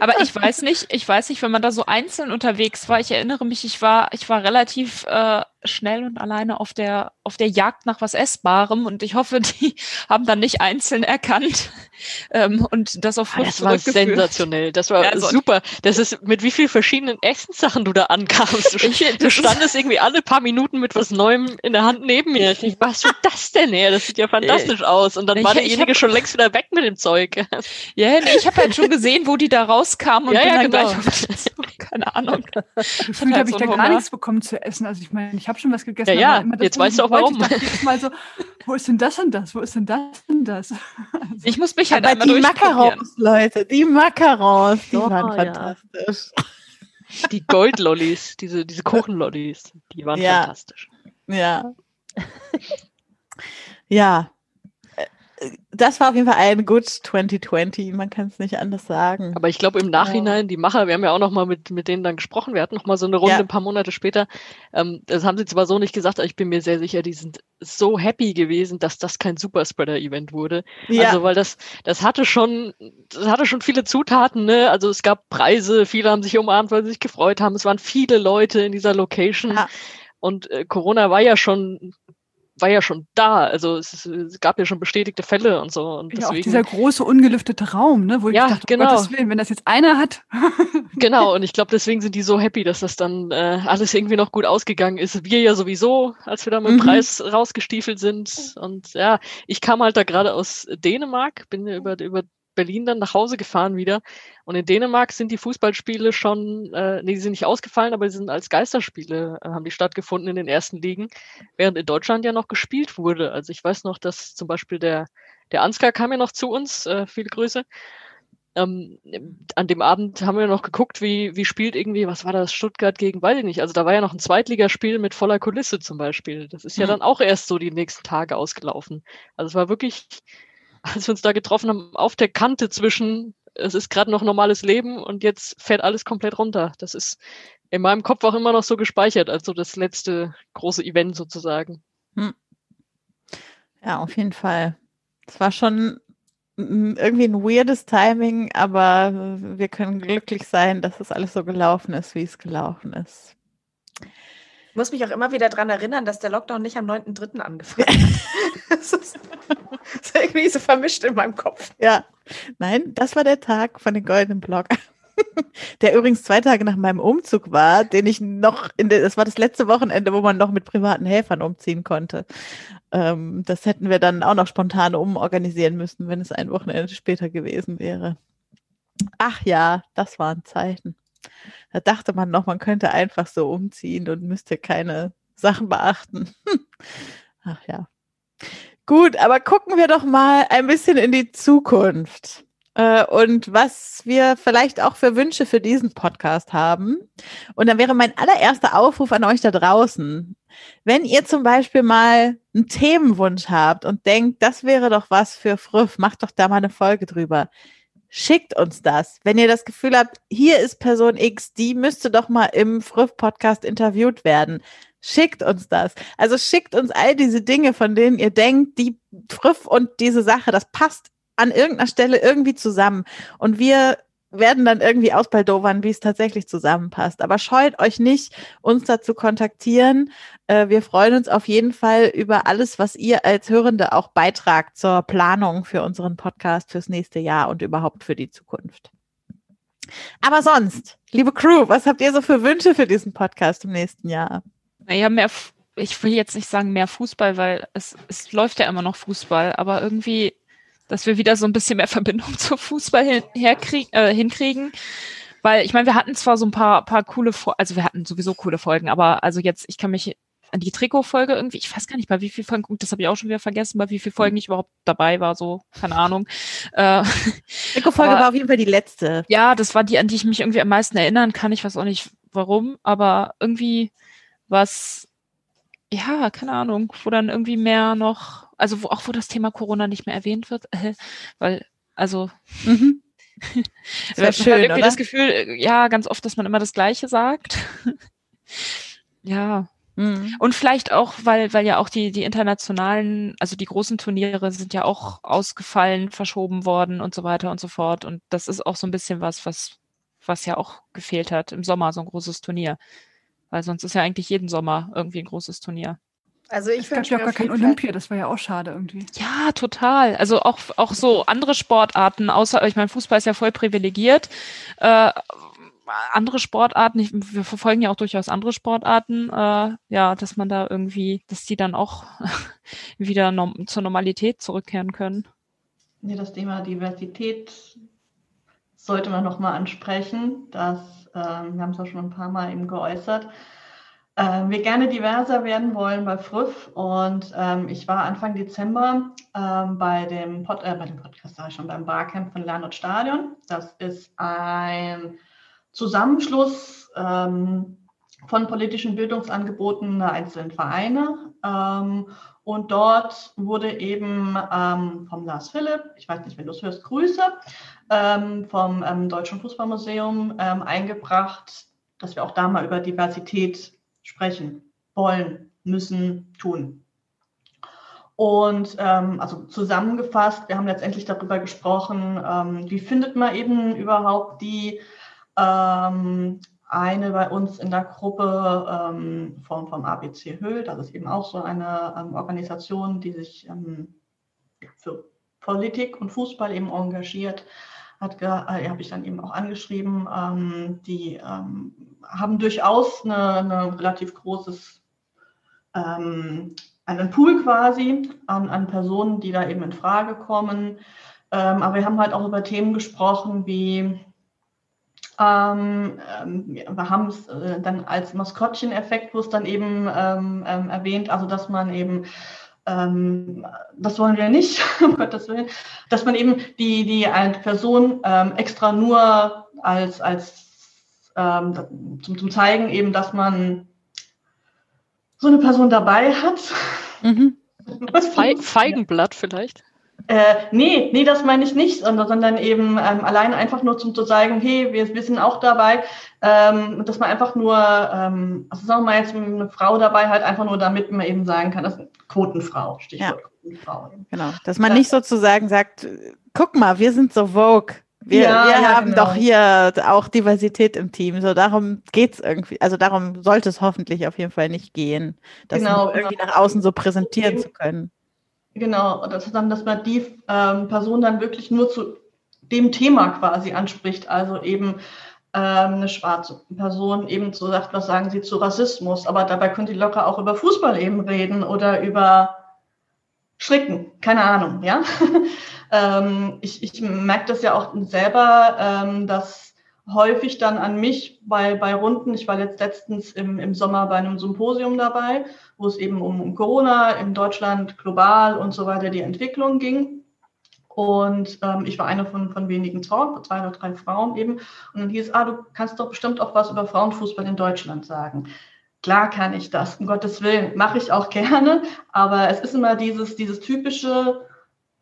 [SPEAKER 5] Aber ich weiß nicht, ich weiß nicht, wenn man da so einzeln unterwegs war. Ich erinnere mich, ich war, ich war relativ äh, schnell und alleine auf der auf der Jagd nach was Essbarem und ich hoffe, die haben dann nicht einzeln erkannt ähm, und das auf
[SPEAKER 12] Ah,
[SPEAKER 5] Frust
[SPEAKER 12] das war sensationell. Das war
[SPEAKER 5] Ja, also-
[SPEAKER 12] super. Das ist mit wie viel verschiedenen Essenssachen du da ankamst. Du, du standest irgendwie alle paar Minuten mit was Neuem in der Hand neben mir. Ich dachte, was wird das denn? her? das sieht ja fantastisch aus. Und dann
[SPEAKER 5] Ich-
[SPEAKER 12] war derjenige
[SPEAKER 5] hab-
[SPEAKER 12] schon längst wieder weg mit dem Zeug.
[SPEAKER 5] Ja, nee, ich habe halt schon gesehen, wo die da rauskamen und
[SPEAKER 12] Ja,
[SPEAKER 5] bin
[SPEAKER 12] ja,
[SPEAKER 5] dann
[SPEAKER 12] genau.
[SPEAKER 5] gleich auf. Keine Ahnung.
[SPEAKER 7] Gefühlt
[SPEAKER 5] halt
[SPEAKER 7] habe
[SPEAKER 5] so
[SPEAKER 7] ich da
[SPEAKER 5] einen
[SPEAKER 7] gar
[SPEAKER 5] Hunger.
[SPEAKER 7] nichts bekommen zu essen. Also ich meine, ich habe schon was gegessen.
[SPEAKER 12] Ja, ja,
[SPEAKER 7] aber immer das,
[SPEAKER 12] jetzt
[SPEAKER 7] ich
[SPEAKER 12] weißt du auch warum.
[SPEAKER 7] Ich dachte Mal so, wo ist denn das und das? Wo ist denn das und das?
[SPEAKER 5] Ich muss mich halt
[SPEAKER 4] Aber
[SPEAKER 5] einmal
[SPEAKER 4] die. Macarons, Leute, die Macarons, die
[SPEAKER 6] Oh,
[SPEAKER 4] waren
[SPEAKER 6] ja.
[SPEAKER 4] fantastisch.
[SPEAKER 12] Die Goldlollis, diese, diese Kuchenlollis, die waren
[SPEAKER 4] Ja.
[SPEAKER 12] fantastisch.
[SPEAKER 4] Ja. ja. Das war auf jeden Fall ein Good 2020, man kann es nicht anders sagen.
[SPEAKER 12] Aber ich glaube im Nachhinein, die Macher, wir haben ja auch noch mal mit, mit denen dann gesprochen, wir hatten noch mal so eine Runde
[SPEAKER 4] Ja.
[SPEAKER 12] ein paar Monate später. Ähm, das haben sie zwar so nicht gesagt, aber ich bin mir sehr sicher, die sind so happy gewesen, dass das kein Superspreader-Event wurde.
[SPEAKER 4] Ja.
[SPEAKER 12] Also weil das, das hatte schon, das hatte schon viele Zutaten, ne? Also es gab Preise, viele haben sich umarmt, weil sie sich gefreut haben. Es waren viele Leute in dieser Location.
[SPEAKER 4] Ja.
[SPEAKER 12] Und äh, Corona war ja schon war ja schon da. Also es, ist- es gab ja schon bestätigte Fälle und so. Und
[SPEAKER 7] Ja, auch
[SPEAKER 12] deswegen,
[SPEAKER 7] dieser große ungelüftete Raum, ne, wo
[SPEAKER 12] Ja,
[SPEAKER 7] ich dachte,
[SPEAKER 12] genau.
[SPEAKER 7] Gottes Willen, wenn das jetzt einer hat.
[SPEAKER 12] Genau, und ich glaube, deswegen sind die so happy, dass das dann äh, alles irgendwie noch gut ausgegangen ist. Wir ja sowieso, als wir da mit dem
[SPEAKER 4] Mhm.
[SPEAKER 12] Preis rausgestiefelt sind. Und ja, ich kam halt da gerade aus Dänemark, bin ja über, über Berlin dann nach Hause gefahren wieder. Und in Dänemark sind die Fußballspiele schon, äh, nee, die sind nicht ausgefallen, aber die sind als Geisterspiele, äh, haben die stattgefunden in den ersten Ligen, während in Deutschland ja noch gespielt wurde. Also ich weiß noch, dass zum Beispiel der, der Ansgar kam ja noch zu uns, äh, viele Grüße. Ähm, an dem Abend haben wir noch geguckt, wie, wie spielt irgendwie, was war das, Stuttgart gegen, weiß ich nicht. Also da war ja noch ein Zweitligaspiel mit voller Kulisse zum Beispiel. Das ist ja
[SPEAKER 4] Mhm.
[SPEAKER 12] dann auch erst so die nächsten Tage ausgelaufen. Also es war wirklich, als wir uns da getroffen haben, auf der Kante zwischen, es ist gerade noch normales Leben und jetzt fährt alles komplett runter. Das ist in meinem Kopf auch immer noch so gespeichert, als so das letzte große Event sozusagen.
[SPEAKER 4] Ja, auf jeden Fall. Es war schon irgendwie ein weirdes Timing, aber wir können glücklich sein, dass es alles so gelaufen ist, wie es gelaufen ist.
[SPEAKER 8] Ich muss mich auch immer wieder daran erinnern, dass der Lockdown nicht am 9.3. angefangen hat. das, ist, das ist irgendwie so vermischt in meinem Kopf.
[SPEAKER 4] Ja, nein, das war der Tag von den Goldenen Block. Der übrigens zwei Tage nach meinem Umzug war, den ich noch in der, das war das letzte Wochenende, wo man noch mit privaten Helfern umziehen konnte. Ähm, das hätten wir dann auch noch spontan umorganisieren müssen, wenn es ein Wochenende später gewesen wäre. Ach ja, das waren Zeiten. Da dachte man noch, man könnte einfach so umziehen und müsste keine Sachen beachten. Ach ja. Gut, aber gucken wir doch mal ein bisschen in die Zukunft äh, und was wir vielleicht auch für Wünsche für diesen Podcast haben. Und dann wäre mein allererster Aufruf an euch da draußen. Wenn ihr zum Beispiel mal einen Themenwunsch habt und denkt, das wäre doch was für Früff, macht doch da mal eine Folge drüber. Schickt uns das. Wenn ihr das Gefühl habt, hier ist Person X, die müsste doch mal im Früff-Podcast interviewt werden. Schickt uns das. Also schickt uns all diese Dinge, von denen ihr denkt, die Früff und diese Sache, das passt an irgendeiner Stelle irgendwie zusammen. Und wir werden dann irgendwie ausbaldowern, wie es tatsächlich zusammenpasst. Aber scheut euch nicht, uns dazu kontaktieren. Äh, wir freuen uns auf jeden Fall über alles, was ihr als Hörende auch beitragt zur Planung für unseren Podcast fürs nächste Jahr und überhaupt für die Zukunft. Aber sonst, liebe Crew, was habt ihr so für Wünsche für diesen Podcast im nächsten Jahr?
[SPEAKER 5] Naja, mehr, ich will jetzt nicht sagen mehr Fußball, weil es, es läuft ja immer noch Fußball, aber irgendwie, dass wir wieder so ein bisschen mehr Verbindung zu Fußball hin, herkrieg, äh, hinkriegen. Weil ich meine, wir hatten zwar so ein paar, paar coole, Fol- also wir hatten sowieso coole Folgen, aber also jetzt, ich kann mich an die Trikotfolge irgendwie, ich weiß gar nicht, bei wie vielen Folgen, das habe ich auch schon wieder vergessen, bei wie vielen Folgen ich überhaupt dabei war, so, keine Ahnung. Äh,
[SPEAKER 4] Trikotfolge war auf jeden Fall die letzte.
[SPEAKER 5] ja, das war die, an die ich mich irgendwie am meisten erinnern kann. Ich weiß auch nicht warum, aber irgendwie was, ja, keine Ahnung, wo dann irgendwie mehr noch, also wo, auch wo das Thema Corona nicht mehr erwähnt wird, äh, weil, also
[SPEAKER 4] Mhm. Das
[SPEAKER 5] man
[SPEAKER 4] wär
[SPEAKER 5] hat
[SPEAKER 4] schön,
[SPEAKER 5] irgendwie
[SPEAKER 4] oder?
[SPEAKER 5] das Gefühl, ja, ganz oft, dass man immer das Gleiche sagt. ja.
[SPEAKER 4] Mhm.
[SPEAKER 5] Und vielleicht auch, weil, weil ja auch die, die internationalen, also die großen Turniere sind ja auch ausgefallen, verschoben worden und so weiter und so fort. Und das ist auch so ein bisschen was, was, was ja auch gefehlt hat im Sommer, so ein großes Turnier. Weil sonst ist ja eigentlich jeden Sommer irgendwie ein großes Turnier.
[SPEAKER 8] Also ich
[SPEAKER 7] ja
[SPEAKER 8] mir
[SPEAKER 7] auch gar kein Olympia, das war ja auch schade irgendwie.
[SPEAKER 5] Ja, total. Also auch, auch so andere Sportarten, außer, ich meine, Fußball ist ja voll privilegiert. Äh, andere Sportarten, ich, wir verfolgen ja auch durchaus andere Sportarten, äh, ja, dass man da irgendwie, dass die dann auch wieder norm zur Normalität zurückkehren können.
[SPEAKER 10] Ja, das Thema Diversität sollte man nochmal ansprechen. Das, ähm, wir haben es auch schon ein paar Mal eben geäußert. Ähm, wir gerne diverser werden wollen bei Früff und ähm, ich war Anfang Dezember ähm, bei, dem Pod, äh, bei dem Podcast, sag ich schon, beim Barcamp von Lern und Stadion. Das ist ein Zusammenschluss ähm, von politischen Bildungsangeboten der einzelnen Vereine. Ähm, und dort wurde eben ähm, vom Lars Philipp, ich weiß nicht, wenn du es hörst, Grüße, ähm, vom Deutschen Fußballmuseum eingebracht, dass wir auch da mal über Diversität sprechen wollen, müssen, tun. Und ähm, also zusammengefasst, wir haben letztendlich darüber gesprochen, ähm, wie findet man eben überhaupt die ähm, eine bei uns in der Gruppe ähm, vom, vom ABC Höhl, das ist eben auch so eine ähm, Organisation, die sich ähm, für Politik und Fußball eben engagiert, hat, äh, habe ich dann eben auch angeschrieben, ähm, die ähm, haben durchaus eine relativ großes ähm, einen Pool quasi an, an Personen, die da eben in Frage kommen. Ähm, aber wir haben halt auch über Themen gesprochen wie, ähm, ähm wir haben es äh, dann als Maskottchen-Effekt, wo es dann eben ähm, ähm, erwähnt, also dass man eben ähm, das wollen wir nicht, um Gottes Willen, dass man eben die, die eine Person extra nur als, als zum, zum Zeigen eben, dass man so eine Person dabei hat.
[SPEAKER 12] Mhm. Als Fe Feigenblatt vielleicht?
[SPEAKER 10] Äh, nee, nee, das meine ich nicht, sondern, sondern eben ähm, allein einfach nur zum zu zeigen, hey, wir, wir sind auch dabei, ähm, dass man einfach nur, ähm, also sagen wir mal jetzt eine Frau dabei halt einfach nur, damit man eben sagen kann, das ist eine Quotenfrau, Stichwort ja. Quotenfrau.
[SPEAKER 4] Genau, dass man nicht sozusagen sagt, guck mal, wir sind so Vogue, wir, ja, wir ja, haben genau. doch hier auch Diversität im Team. So darum geht es irgendwie. Also darum sollte es hoffentlich auf jeden Fall nicht gehen, das genau, irgendwie genau. nach außen so präsentieren zu können.
[SPEAKER 10] Genau, das ist dann, dass man die ähm, Person dann wirklich nur zu dem Thema quasi anspricht. Also eben ähm, eine schwarze Person eben so sagt, was sagen Sie zu Rassismus? Aber dabei können die locker auch über Fußball eben reden oder über Schrecken, keine Ahnung, ja. ähm, ich, ich merke das ja auch selber, ähm, dass häufig dann an mich bei, bei Runden, ich war jetzt letztens im, im Sommer bei einem Symposium dabei, wo es eben um, um Corona in Deutschland, global und so weiter die Entwicklung ging. Und ähm, ich war eine von, von wenigen Frauen, zwei oder drei Frauen eben. Und dann hieß, ah, du kannst doch bestimmt auch was über Frauenfußball in Deutschland sagen. Klar kann ich das, um Gottes Willen, mache ich auch gerne. Aber es ist immer dieses, dieses typische,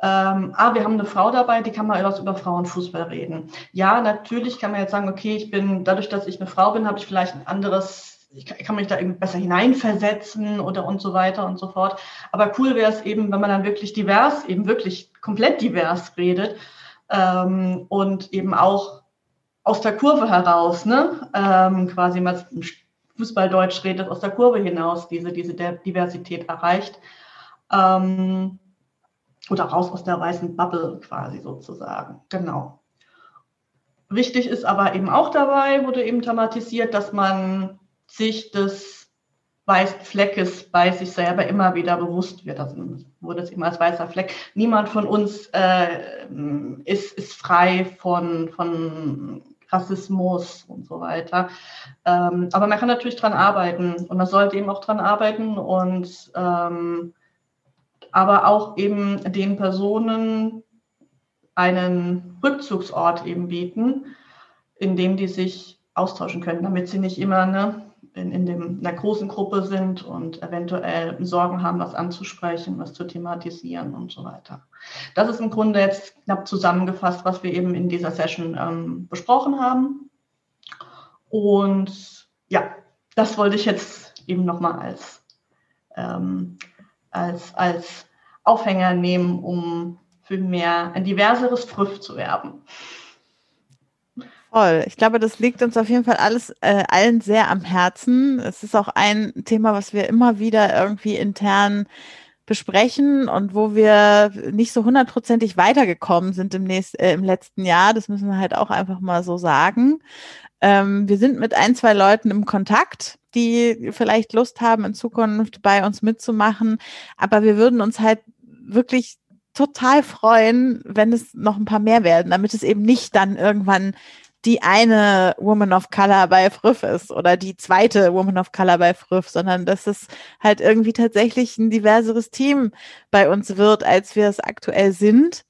[SPEAKER 10] ähm, ah, wir haben eine Frau dabei, die kann mal etwas über Frauenfußball reden. Ja, natürlich kann man jetzt sagen, okay, ich bin, dadurch, dass ich eine Frau bin, habe ich vielleicht ein anderes, ich kann, ich kann mich da irgendwie besser hineinversetzen oder und so weiter und so fort. Aber cool wäre es eben, wenn man dann wirklich divers, eben wirklich komplett divers redet ähm, und eben auch aus der Kurve heraus, ne, ähm, quasi mal Fußballdeutsch redet, aus der Kurve hinaus diese, diese Diversität erreicht. Ähm, oder raus aus der weißen Bubble quasi sozusagen. Genau. Wichtig ist aber eben auch dabei, wurde eben thematisiert, dass man sich des weißen Fleckes bei sich selber immer wieder bewusst wird. Also wurde es immer als weißer Fleck. Niemand von uns äh, ist, ist frei von, von Rassismus und so weiter. Ähm, aber man kann natürlich dran arbeiten und man sollte eben auch dran arbeiten und ähm, aber auch eben den Personen einen Rückzugsort eben bieten, in dem die sich austauschen können, damit sie nicht immer ne, in, in, dem, in der großen Gruppe sind und eventuell Sorgen haben, was anzusprechen, was zu thematisieren und so weiter. Das ist im Grunde jetzt knapp zusammengefasst, was wir eben in dieser Session ähm, besprochen haben. Und ja, das wollte ich jetzt eben nochmal als, ähm, als, als Aufhänger nehmen, um für mehr ein diverseres Früff zu werben.
[SPEAKER 4] Voll. Ich glaube, das liegt uns auf jeden Fall alles äh, allen sehr am Herzen. Es ist auch ein Thema, was wir immer wieder irgendwie intern besprechen und wo wir nicht so hundertprozentig weitergekommen sind im, nächsten, äh, im letzten Jahr. Das müssen wir halt auch einfach mal so sagen. Ähm, wir sind mit ein, zwei Leuten im Kontakt, die vielleicht Lust haben, in Zukunft bei uns mitzumachen. Aber wir würden uns halt wirklich total freuen, wenn es noch ein paar mehr werden, damit es eben nicht dann irgendwann die eine Woman of Color bei Früff ist oder die zweite Woman of Color bei Früff, sondern dass es halt irgendwie tatsächlich ein diverseres Team bei uns wird, als wir es aktuell sind.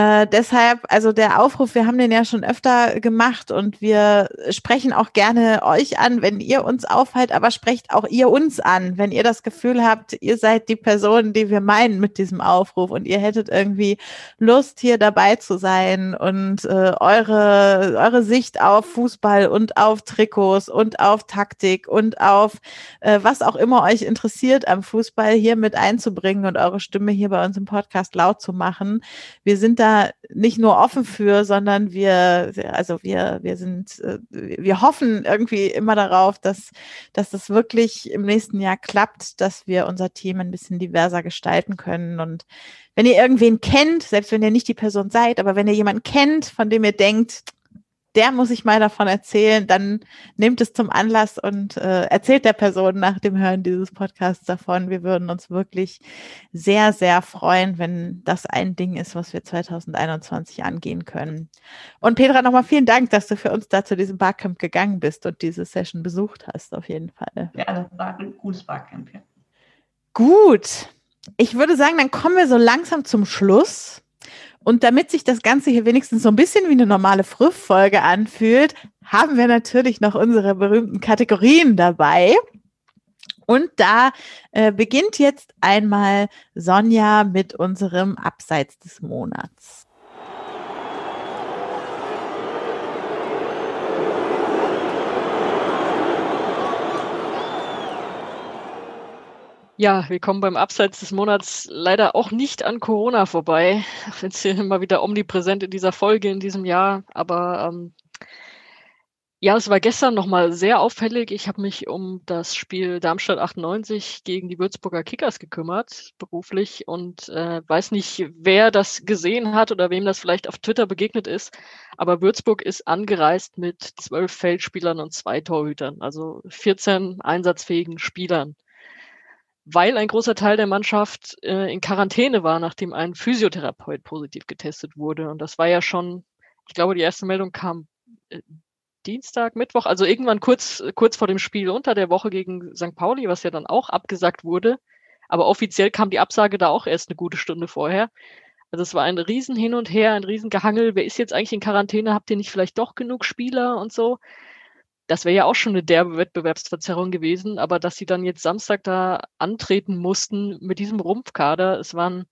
[SPEAKER 4] Äh, deshalb, also der Aufruf, wir haben den ja schon öfter gemacht und wir sprechen auch gerne euch an, wenn ihr uns aufhalt, aber sprecht auch ihr uns an, wenn ihr das Gefühl habt, ihr seid die Person, die wir meinen mit diesem Aufruf und ihr hättet irgendwie Lust, hier dabei zu sein und äh, eure, eure Sicht auf Fußball und auf Trikots und auf Taktik und auf äh, was auch immer euch interessiert am Fußball hier mit einzubringen und eure Stimme hier bei uns im Podcast laut zu machen. Wir sind da nicht nur offen für, sondern wir, also wir, wir sind, äh, wir hoffen irgendwie immer darauf, dass, dass das wirklich im nächsten Jahr klappt, dass wir unser Team ein bisschen diverser gestalten können. Und wenn ihr irgendwen kennt, selbst wenn ihr nicht die Person seid, aber wenn ihr jemanden kennt, von dem ihr denkt, der muss ich mal davon erzählen, dann nehmt es zum Anlass und äh, erzählt der Person nach dem Hören dieses Podcasts davon. Wir würden uns wirklich sehr, sehr freuen, wenn das ein Ding ist, was wir 2021 angehen können. Und Petra, nochmal vielen Dank, dass du für uns da zu diesem Barcamp gegangen bist und diese Session besucht hast, auf jeden Fall.
[SPEAKER 10] Ja, das war ein gutes Barcamp. Ja.
[SPEAKER 4] Gut. Ich würde sagen, dann kommen wir so langsam zum Schluss. Und damit sich das Ganze hier wenigstens so ein bisschen wie eine normale Frühfolge anfühlt, haben wir natürlich noch unsere berühmten Kategorien dabei. Und da äh, beginnt jetzt einmal Sonja mit unserem Abseits des Monats.
[SPEAKER 12] Ja, wir kommen beim Abseits des Monats leider auch nicht an Corona vorbei. Wenn es hier immer wieder omnipräsent in dieser Folge in diesem Jahr. Aber ähm, ja, es war gestern nochmal sehr auffällig. Ich habe mich um das Spiel Darmstadt 98 gegen die Würzburger Kickers gekümmert, beruflich, und äh, weiß nicht, wer das gesehen hat oder wem das vielleicht auf Twitter begegnet ist. Aber Würzburg ist angereist mit zwölf Feldspielern und zwei Torhütern, also 14 einsatzfähigen Spielern weil ein großer Teil der Mannschaft äh, in Quarantäne war, nachdem ein Physiotherapeut positiv getestet wurde. Und das war ja schon, ich glaube, die erste Meldung kam äh, Dienstag, Mittwoch, also irgendwann kurz, kurz vor dem Spiel unter der Woche gegen St. Pauli, was ja dann auch abgesagt wurde. Aber offiziell kam die Absage da auch erst eine gute Stunde vorher. Also es war ein Riesen hin und her, ein Riesengehangel. Wer ist jetzt eigentlich in Quarantäne? Habt ihr nicht vielleicht doch genug Spieler und so? Das wäre ja auch schon eine derbe Wettbewerbsverzerrung gewesen, aber dass sie dann jetzt Samstag da antreten mussten mit diesem Rumpfkader, es waren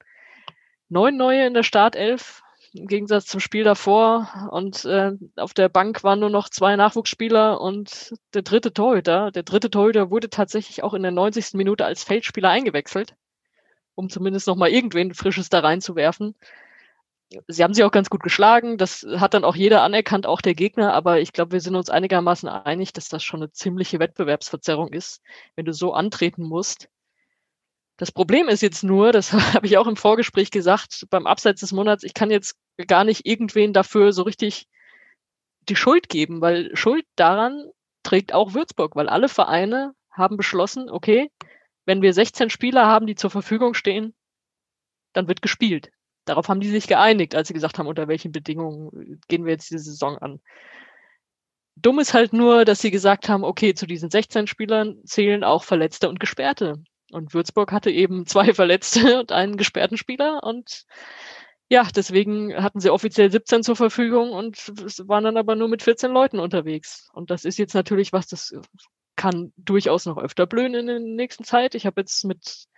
[SPEAKER 12] neun neue in der Startelf, im Gegensatz zum Spiel davor und äh, auf der Bank waren nur noch zwei Nachwuchsspieler und der dritte Torhüter. Der dritte Torhüter wurde tatsächlich auch in der 90. Minute als Feldspieler eingewechselt, um zumindest noch mal irgendwen Frisches da reinzuwerfen sie haben sich auch ganz gut geschlagen. Das hat dann auch jeder anerkannt, auch der Gegner. Aber ich glaube, wir sind uns einigermaßen einig, dass das schon eine ziemliche Wettbewerbsverzerrung ist, wenn du so antreten musst. Das Problem ist jetzt nur, das habe ich auch im Vorgespräch gesagt, beim Abseits des Monats, ich kann jetzt gar nicht irgendwen dafür so richtig die Schuld geben, weil Schuld daran trägt auch Würzburg, weil alle Vereine haben beschlossen, okay, wenn wir 16 Spieler haben, die zur Verfügung stehen, dann wird gespielt. Darauf haben die sich geeinigt, als sie gesagt haben, unter welchen Bedingungen gehen wir jetzt diese Saison an. Dumm ist halt nur, dass sie gesagt haben, okay, zu diesen 16 Spielern zählen auch Verletzte und Gesperrte. Und Würzburg hatte eben zwei Verletzte und einen gesperrten Spieler und ja, deswegen hatten sie offiziell 17 zur Verfügung und waren dann aber nur mit 14 Leuten unterwegs. Und das ist jetzt natürlich was, das kann durchaus noch öfter blühen in der nächsten Zeit. Ich habe jetzt mit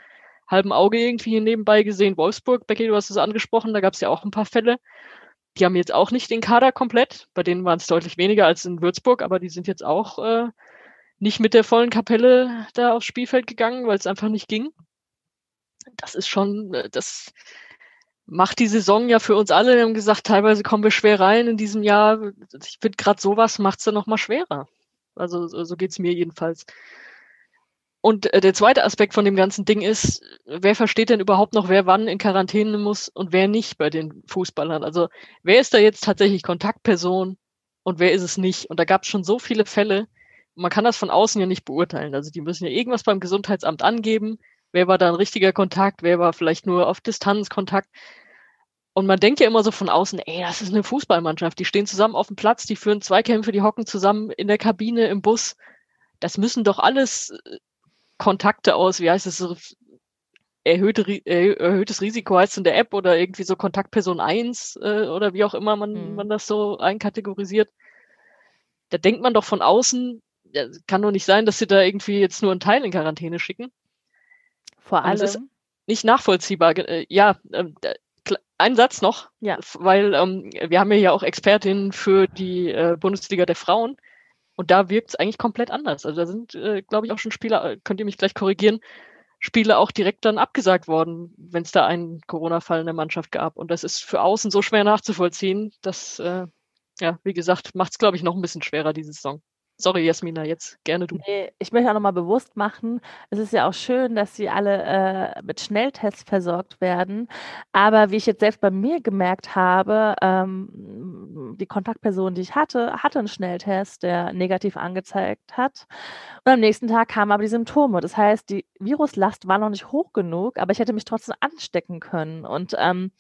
[SPEAKER 12] halben Auge irgendwie hier nebenbei gesehen. Wolfsburg, Becky, du hast es angesprochen, da gab es ja auch ein paar Fälle. Die haben jetzt auch nicht den Kader komplett. Bei denen waren es deutlich weniger als in Würzburg, aber die sind jetzt auch äh, nicht mit der vollen Kapelle da aufs Spielfeld gegangen, weil es einfach nicht ging. Das ist schon, äh, das macht die Saison ja für uns alle. Wir haben gesagt, teilweise kommen wir schwer rein in diesem Jahr. Ich finde, gerade sowas macht es dann nochmal schwerer. Also so geht es mir jedenfalls. Und äh, der zweite Aspekt von dem ganzen Ding ist, wer versteht denn überhaupt noch, wer wann in Quarantäne muss und wer nicht bei den Fußballern? Also wer ist da jetzt tatsächlich Kontaktperson und wer ist es nicht? Und da gab es schon so viele Fälle, man kann das von außen ja nicht beurteilen. Also die müssen ja irgendwas beim Gesundheitsamt angeben, wer war da ein richtiger Kontakt, wer war vielleicht nur auf Distanz Kontakt. Und man denkt ja immer so von außen, ey, das ist eine Fußballmannschaft, die stehen zusammen auf dem Platz, die führen Zweikämpfe, die hocken zusammen in der Kabine, im Bus. Das müssen doch alles äh, Kontakte aus, wie heißt es, erhöhte, Ri- erhö- erhöhtes Risiko heißt in der App oder irgendwie so Kontaktperson 1 äh, oder wie auch immer man,
[SPEAKER 6] Mhm.
[SPEAKER 12] man das so einkategorisiert. Da denkt man doch von außen, kann doch nicht sein, dass sie da irgendwie jetzt nur einen Teil in Quarantäne schicken.
[SPEAKER 6] Vor
[SPEAKER 12] Und es ist
[SPEAKER 6] allem,
[SPEAKER 12] nicht nachvollziehbar. Äh, Ja, ähm, ein Satz noch,
[SPEAKER 6] Ja.
[SPEAKER 12] weil ähm, wir haben ja auch Expertinnen für die äh, Bundesliga der Frauen und da wirkt es eigentlich komplett anders. Also da sind, äh, glaube ich, auch schon Spieler, äh, könnt ihr mich gleich korrigieren, Spiele auch direkt dann abgesagt worden, wenn es da einen Corona-Fall in der Mannschaft gab. Und das ist für außen so schwer nachzuvollziehen, dass, äh, ja, wie gesagt, macht es, glaube ich, noch ein bisschen schwerer, diese Saison. Sorry, Jasmina, jetzt gerne du.
[SPEAKER 6] Nee, ich möchte auch nochmal bewusst machen, es ist ja auch schön, dass sie alle äh, mit Schnelltests versorgt werden. Aber wie ich jetzt selbst bei mir gemerkt habe, ähm, die Kontaktperson, die ich hatte, hatte einen Schnelltest, der negativ angezeigt hat. Und am nächsten Tag kamen aber die Symptome. Das heißt, die Viruslast war noch nicht hoch genug, aber ich hätte mich trotzdem anstecken können. Und ähm,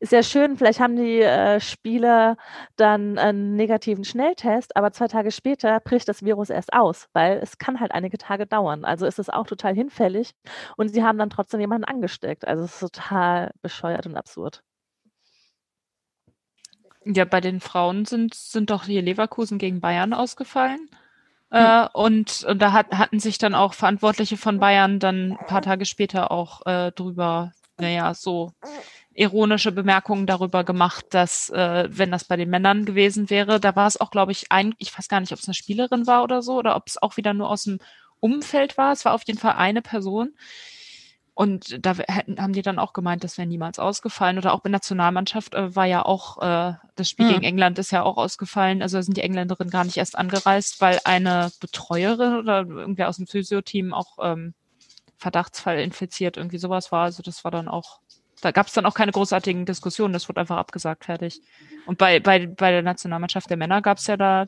[SPEAKER 6] ist ja schön, vielleicht haben die äh, Spieler dann einen negativen Schnelltest, aber zwei Tage später bricht das Virus erst aus, weil es kann halt einige Tage dauern. Also ist es auch total hinfällig und sie haben dann trotzdem jemanden angesteckt. Also es ist total bescheuert und absurd.
[SPEAKER 5] Ja, bei den Frauen sind, sind doch hier Leverkusen gegen Bayern ausgefallen. Äh, und, und da hat, hatten sich dann auch Verantwortliche von Bayern dann ein paar Tage später auch äh, drüber, naja, so ironische Bemerkungen darüber gemacht, dass äh, wenn das bei den Männern gewesen wäre, da war es auch, glaube ich, ein, ich weiß gar nicht, ob es eine Spielerin war oder so, oder ob es auch wieder nur aus dem Umfeld war. Es war auf jeden Fall eine Person. Und da hätten, haben die dann auch gemeint, das wäre niemals ausgefallen. Oder auch bei Nationalmannschaft äh, war ja auch, äh, das Spiel
[SPEAKER 6] Hm.
[SPEAKER 5] gegen England ist ja auch ausgefallen. Also da sind die Engländerinnen gar nicht erst angereist, weil eine Betreuerin oder irgendwer aus dem Physio-Team auch ähm, Verdachtsfall infiziert, irgendwie sowas war. Also das war dann auch, da gab es dann auch keine großartigen Diskussionen, das wurde einfach abgesagt, fertig. Und bei, bei, bei der Nationalmannschaft der Männer gab es ja da,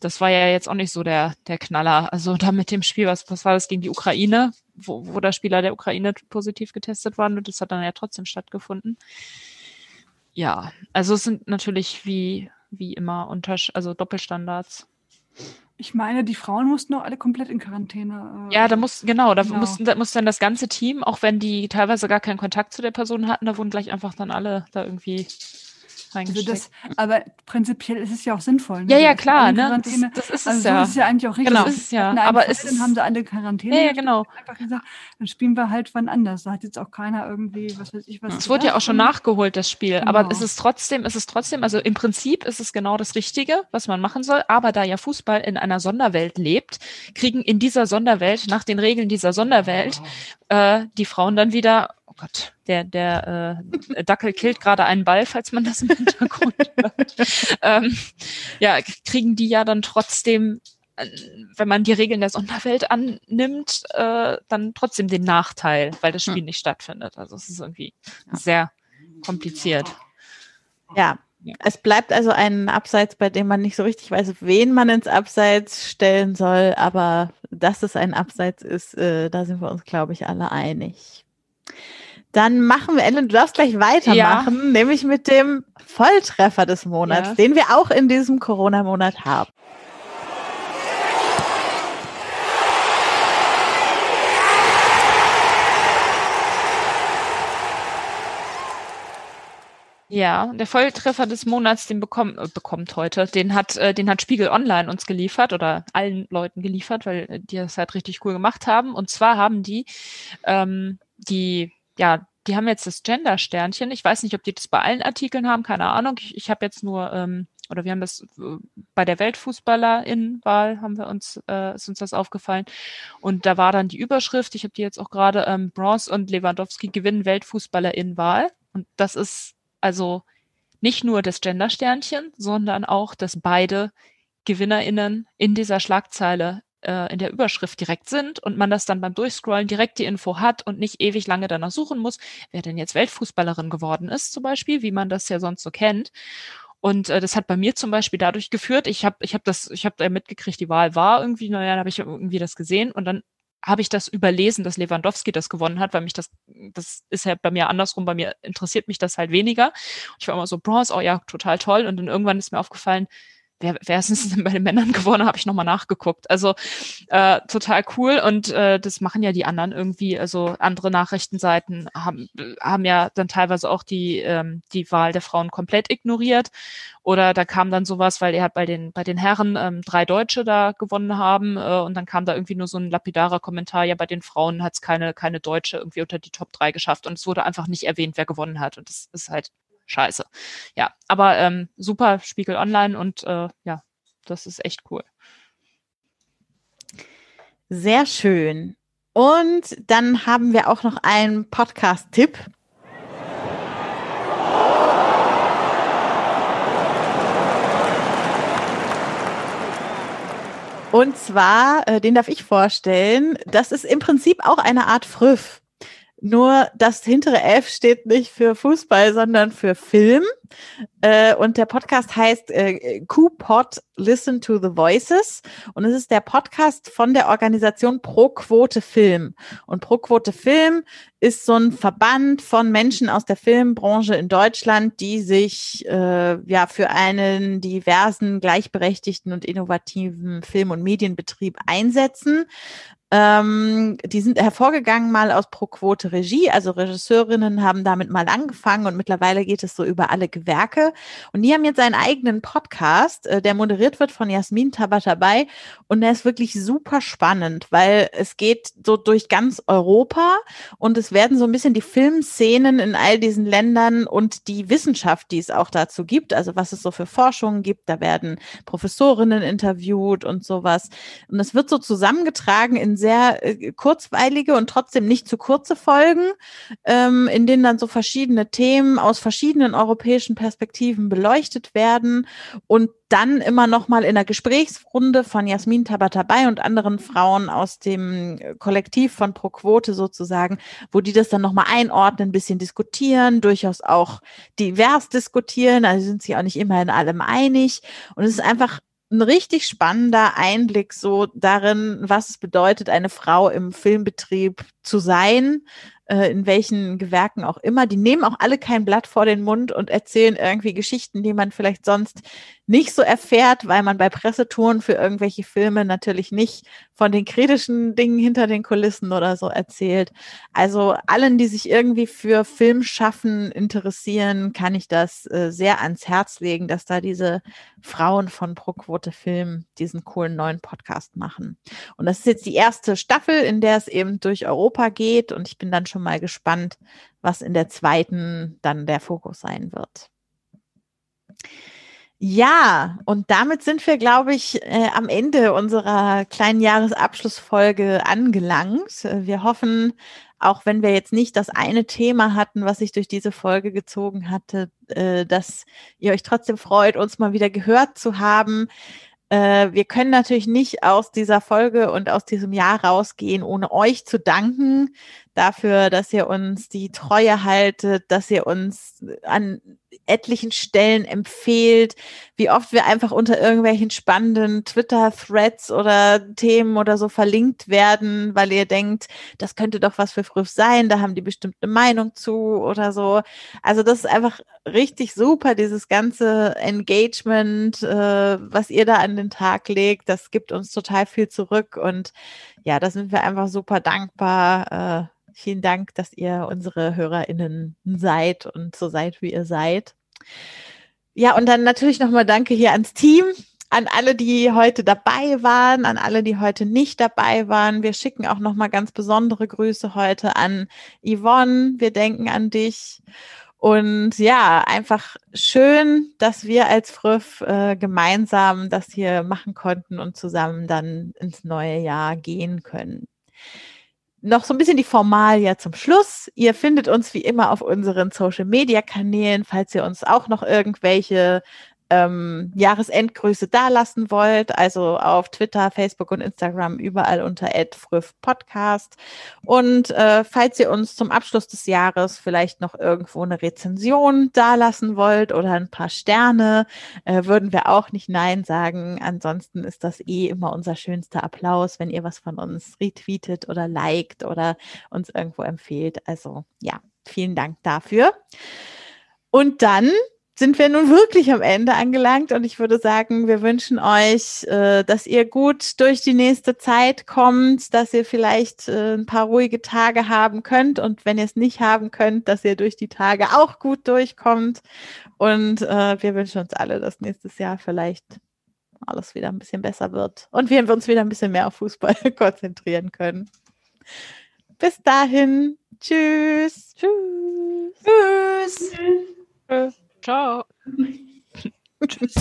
[SPEAKER 5] das war ja jetzt auch nicht so der, der Knaller. Also da mit dem Spiel, was, was war das gegen die Ukraine, wo, wo der Spieler der Ukraine positiv getestet war und das hat dann ja trotzdem stattgefunden. Ja, also es sind natürlich wie, wie immer unter, also Doppelstandards.
[SPEAKER 7] Ich meine, die Frauen mussten auch alle komplett in Quarantäne. äh,
[SPEAKER 5] Ja, da muss, genau, da
[SPEAKER 7] Genau.
[SPEAKER 5] mussten, da muss dann das ganze Team, auch wenn die teilweise gar keinen Kontakt zu der Person hatten, da wurden gleich einfach dann alle da irgendwie
[SPEAKER 7] Also
[SPEAKER 5] reingesteckt.
[SPEAKER 7] das, aber prinzipiell ist es ja auch sinnvoll. Ne?
[SPEAKER 5] Ja, ja, klar, ne? Das, das ist
[SPEAKER 7] also
[SPEAKER 5] es
[SPEAKER 7] so
[SPEAKER 5] ja.
[SPEAKER 7] ist ja eigentlich auch richtig.
[SPEAKER 5] Genau.
[SPEAKER 7] Das
[SPEAKER 5] ist ja.
[SPEAKER 7] In
[SPEAKER 5] Aber es ist,
[SPEAKER 7] haben sie alle Quarantäne.
[SPEAKER 5] Ja, ja, genau.
[SPEAKER 7] gesagt, dann spielen wir halt wann anders. Da hat jetzt auch keiner irgendwie, was weiß ich, was.
[SPEAKER 5] Es wurde ja auch schon
[SPEAKER 7] gesagt.
[SPEAKER 5] nachgeholt, das Spiel. Aber
[SPEAKER 7] Genau.
[SPEAKER 5] es ist trotzdem, es ist trotzdem, also im Prinzip ist es genau das Richtige, was man machen soll. Aber da ja Fußball in einer Sonderwelt lebt, kriegen in dieser Sonderwelt, nach den Regeln dieser Sonderwelt, äh, die Frauen dann wieder, Gott, der, der äh, Dackel killt gerade einen Ball, falls man das im Hintergrund hört. Ähm, ja, kriegen die ja dann trotzdem äh, wenn man die Regeln der Sonderwelt annimmt, äh, dann trotzdem den Nachteil, weil das Spiel nicht stattfindet. Also es ist irgendwie sehr kompliziert.
[SPEAKER 4] Ja. Es bleibt also ein Abseits, bei dem man nicht so richtig weiß, wen man ins Abseits stellen soll, aber dass es ein Abseits ist, äh, da sind wir uns, glaube ich, alle einig. Dann machen wir, Ellen, du darfst gleich weitermachen, nämlich mit dem Volltreffer des Monats,
[SPEAKER 5] Ja.
[SPEAKER 4] den wir auch in diesem Corona-Monat haben.
[SPEAKER 5] Ja, der Volltreffer des Monats, den bekommt, äh, bekommt heute, den hat, äh, den hat Spiegel Online uns geliefert oder allen Leuten geliefert, weil äh, die das halt richtig cool gemacht haben. Und zwar haben die, ähm, die, ja, die haben jetzt das Gender-Sternchen. Ich weiß nicht, ob die das bei allen Artikeln haben, keine Ahnung. Ich, ich habe jetzt nur, ähm, oder wir haben das äh, bei der Weltfußballerin-Wahl haben wir uns, äh, ist uns das aufgefallen. Und da war dann die Überschrift, ich habe die jetzt auch gerade, ähm, Bronze und Lewandowski gewinnen Weltfußballerin-Wahl. Und das ist also nicht nur das Gender-Sternchen, sondern auch, dass beide GewinnerInnen in dieser Schlagzeile äh, in der Überschrift direkt sind und man das dann beim Durchscrollen direkt die Info hat und nicht ewig lange danach suchen muss, wer denn jetzt Weltfußballerin geworden ist, zum Beispiel, wie man das ja sonst so kennt. Und äh, das hat bei mir zum Beispiel dadurch geführt, ich habe ich hab das, ich habe da mitgekriegt, die Wahl war irgendwie, naja, da habe ich irgendwie das gesehen und dann habe ich das überlesen, dass Lewandowski das gewonnen hat, weil mich das, das ist ja bei mir andersrum, bei mir interessiert mich das halt weniger. Ich war immer so, Bronze, oh ja, total toll. Und dann irgendwann ist mir aufgefallen, wer, wer ist denn bei den Männern gewonnen? Habe ich nochmal nachgeguckt. Also äh, total cool und äh, das machen ja die anderen irgendwie. Also andere Nachrichtenseiten haben, haben ja dann teilweise auch die, ähm, die Wahl der Frauen komplett ignoriert. Oder da kam dann sowas, weil er hat bei den, bei den Herren ähm, drei Deutsche da gewonnen haben äh, und dann kam da irgendwie nur so ein lapidarer Kommentar, ja, bei den Frauen hat es keine, keine Deutsche irgendwie unter die Top 3 geschafft und es wurde einfach nicht erwähnt, wer gewonnen hat. Und das ist halt scheiße. Ja, aber ähm, super Spiegel Online und äh, ja, das ist echt cool.
[SPEAKER 4] Sehr schön. Und dann haben wir auch noch einen Podcast-Tipp. Und zwar, äh, den darf ich vorstellen, das ist im Prinzip auch eine Art Früff. Nur das hintere F steht nicht für Fußball, sondern für Film. Äh, und der Podcast heißt äh, Q-Pod Listen to the Voices. Und es ist der Podcast von der Organisation Pro Quote Film. Und Pro Quote Film ist so ein Verband von Menschen aus der Filmbranche in Deutschland, die sich äh, ja für einen diversen, gleichberechtigten und innovativen Film- und Medienbetrieb einsetzen. Ähm, die sind hervorgegangen mal aus Pro Quote Regie, also Regisseurinnen haben damit mal angefangen und mittlerweile geht es so über alle Gewerke. Und die haben jetzt einen eigenen Podcast, äh, der moderiert wird von Jasmin Tabatabai und der ist wirklich super spannend, weil es geht so durch ganz Europa und es werden so ein bisschen die Filmszenen in all diesen Ländern und die Wissenschaft, die es auch dazu gibt, also was es so für Forschungen gibt, da werden Professorinnen interviewt und sowas. Und es wird so zusammengetragen in sehr äh, kurzweilige und trotzdem nicht zu kurze Folgen, ähm, in denen dann so verschiedene Themen aus verschiedenen europäischen Perspektiven beleuchtet werden und dann immer noch mal in der Gesprächsrunde von Jasmin Tabatabai und anderen Frauen aus dem Kollektiv von Pro Quote sozusagen, wo die das dann noch mal einordnen, ein bisschen diskutieren, durchaus auch divers diskutieren, also sind sie auch nicht immer in allem einig. Und es ist einfach ein richtig spannender Einblick so darin, was es bedeutet, eine Frau im Filmbetrieb zu sein, äh, in welchen Gewerken auch immer. Die nehmen auch alle kein Blatt vor den Mund und erzählen irgendwie Geschichten, die man vielleicht sonst nicht so erfährt, weil man bei Pressetouren für irgendwelche Filme natürlich nicht von den kritischen Dingen hinter den Kulissen oder so erzählt. Also allen, die sich irgendwie für Filmschaffen interessieren, kann ich das äh, sehr ans Herz legen, dass da diese Frauen von Proquote Film diesen coolen neuen Podcast machen. Und das ist jetzt die erste Staffel, in der es eben durch Europa geht und ich bin dann schon mal gespannt, was in der zweiten dann der Fokus sein wird. Ja, und damit sind wir, glaube ich, äh, am Ende unserer kleinen Jahresabschlussfolge angelangt. Wir hoffen, auch wenn wir jetzt nicht das eine Thema hatten, was sich durch diese Folge gezogen hatte, äh, dass ihr euch trotzdem freut, uns mal wieder gehört zu haben. Äh, wir können natürlich nicht aus dieser Folge und aus diesem Jahr rausgehen, ohne euch zu danken dafür, dass ihr uns die Treue haltet, dass ihr uns an etlichen Stellen empfehlt, wie oft wir einfach unter irgendwelchen spannenden Twitter-Threads oder Themen oder so verlinkt werden, weil ihr denkt, das könnte doch was für Früff sein, da haben die bestimmt eine Meinung zu oder so. Also das ist einfach richtig super, dieses ganze Engagement, äh, was ihr da an den Tag legt, das gibt uns total viel zurück und ja, da sind wir einfach super dankbar. Äh, Vielen Dank, dass ihr unsere HörerInnen seid und so seid, wie ihr seid. Ja, und dann natürlich nochmal Danke hier ans Team, an alle, die heute dabei waren, an alle, die heute nicht dabei waren. Wir schicken auch nochmal ganz besondere Grüße heute an Yvonne. Wir denken an dich. Und ja, einfach schön, dass wir als Früff äh, gemeinsam das hier machen konnten und zusammen dann ins neue Jahr gehen können noch so ein bisschen die Formalie zum Schluss. Ihr findet uns wie immer auf unseren Social Media Kanälen, falls ihr uns auch noch irgendwelche ähm, Jahresendgrüße dalassen wollt, also auf Twitter, Facebook und Instagram überall unter @früff_podcast. Und äh, falls ihr uns zum Abschluss des Jahres vielleicht noch irgendwo eine Rezension dalassen wollt oder ein paar Sterne, äh, würden wir auch nicht Nein sagen. Ansonsten ist das eh immer unser schönster Applaus, wenn ihr was von uns retweetet oder liked oder uns irgendwo empfehlt. Also ja, vielen Dank dafür. Und dann sind wir nun wirklich am Ende angelangt und ich würde sagen, wir wünschen euch, äh, dass ihr gut durch die nächste Zeit kommt, dass ihr vielleicht äh, ein paar ruhige Tage haben könnt und wenn ihr es nicht haben könnt, dass ihr durch die Tage auch gut durchkommt und äh, wir wünschen uns alle, dass nächstes Jahr vielleicht alles wieder ein bisschen besser wird und wir uns wieder ein bisschen mehr auf Fußball konzentrieren können. Bis dahin, tschüss.
[SPEAKER 8] Tschüss.
[SPEAKER 5] Tschüss. Ciao.
[SPEAKER 7] Tschüss.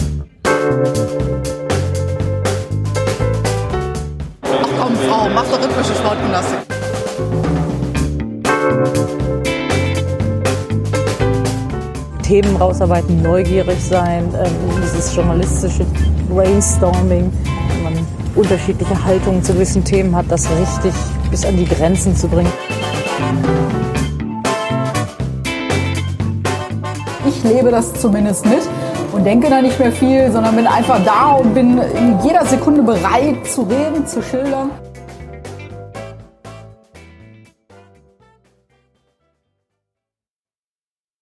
[SPEAKER 3] Ach komm, Frau, mach doch rhythmische Sportgymnastik.
[SPEAKER 2] Themen rausarbeiten, neugierig sein, ähm, dieses journalistische Brainstorming, wenn man unterschiedliche Haltungen zu gewissen Themen hat, das richtig bis an die Grenzen zu bringen.
[SPEAKER 3] Ich lebe das zumindest mit und denke da nicht mehr viel, sondern bin einfach da und bin in jeder Sekunde bereit zu reden, zu schildern.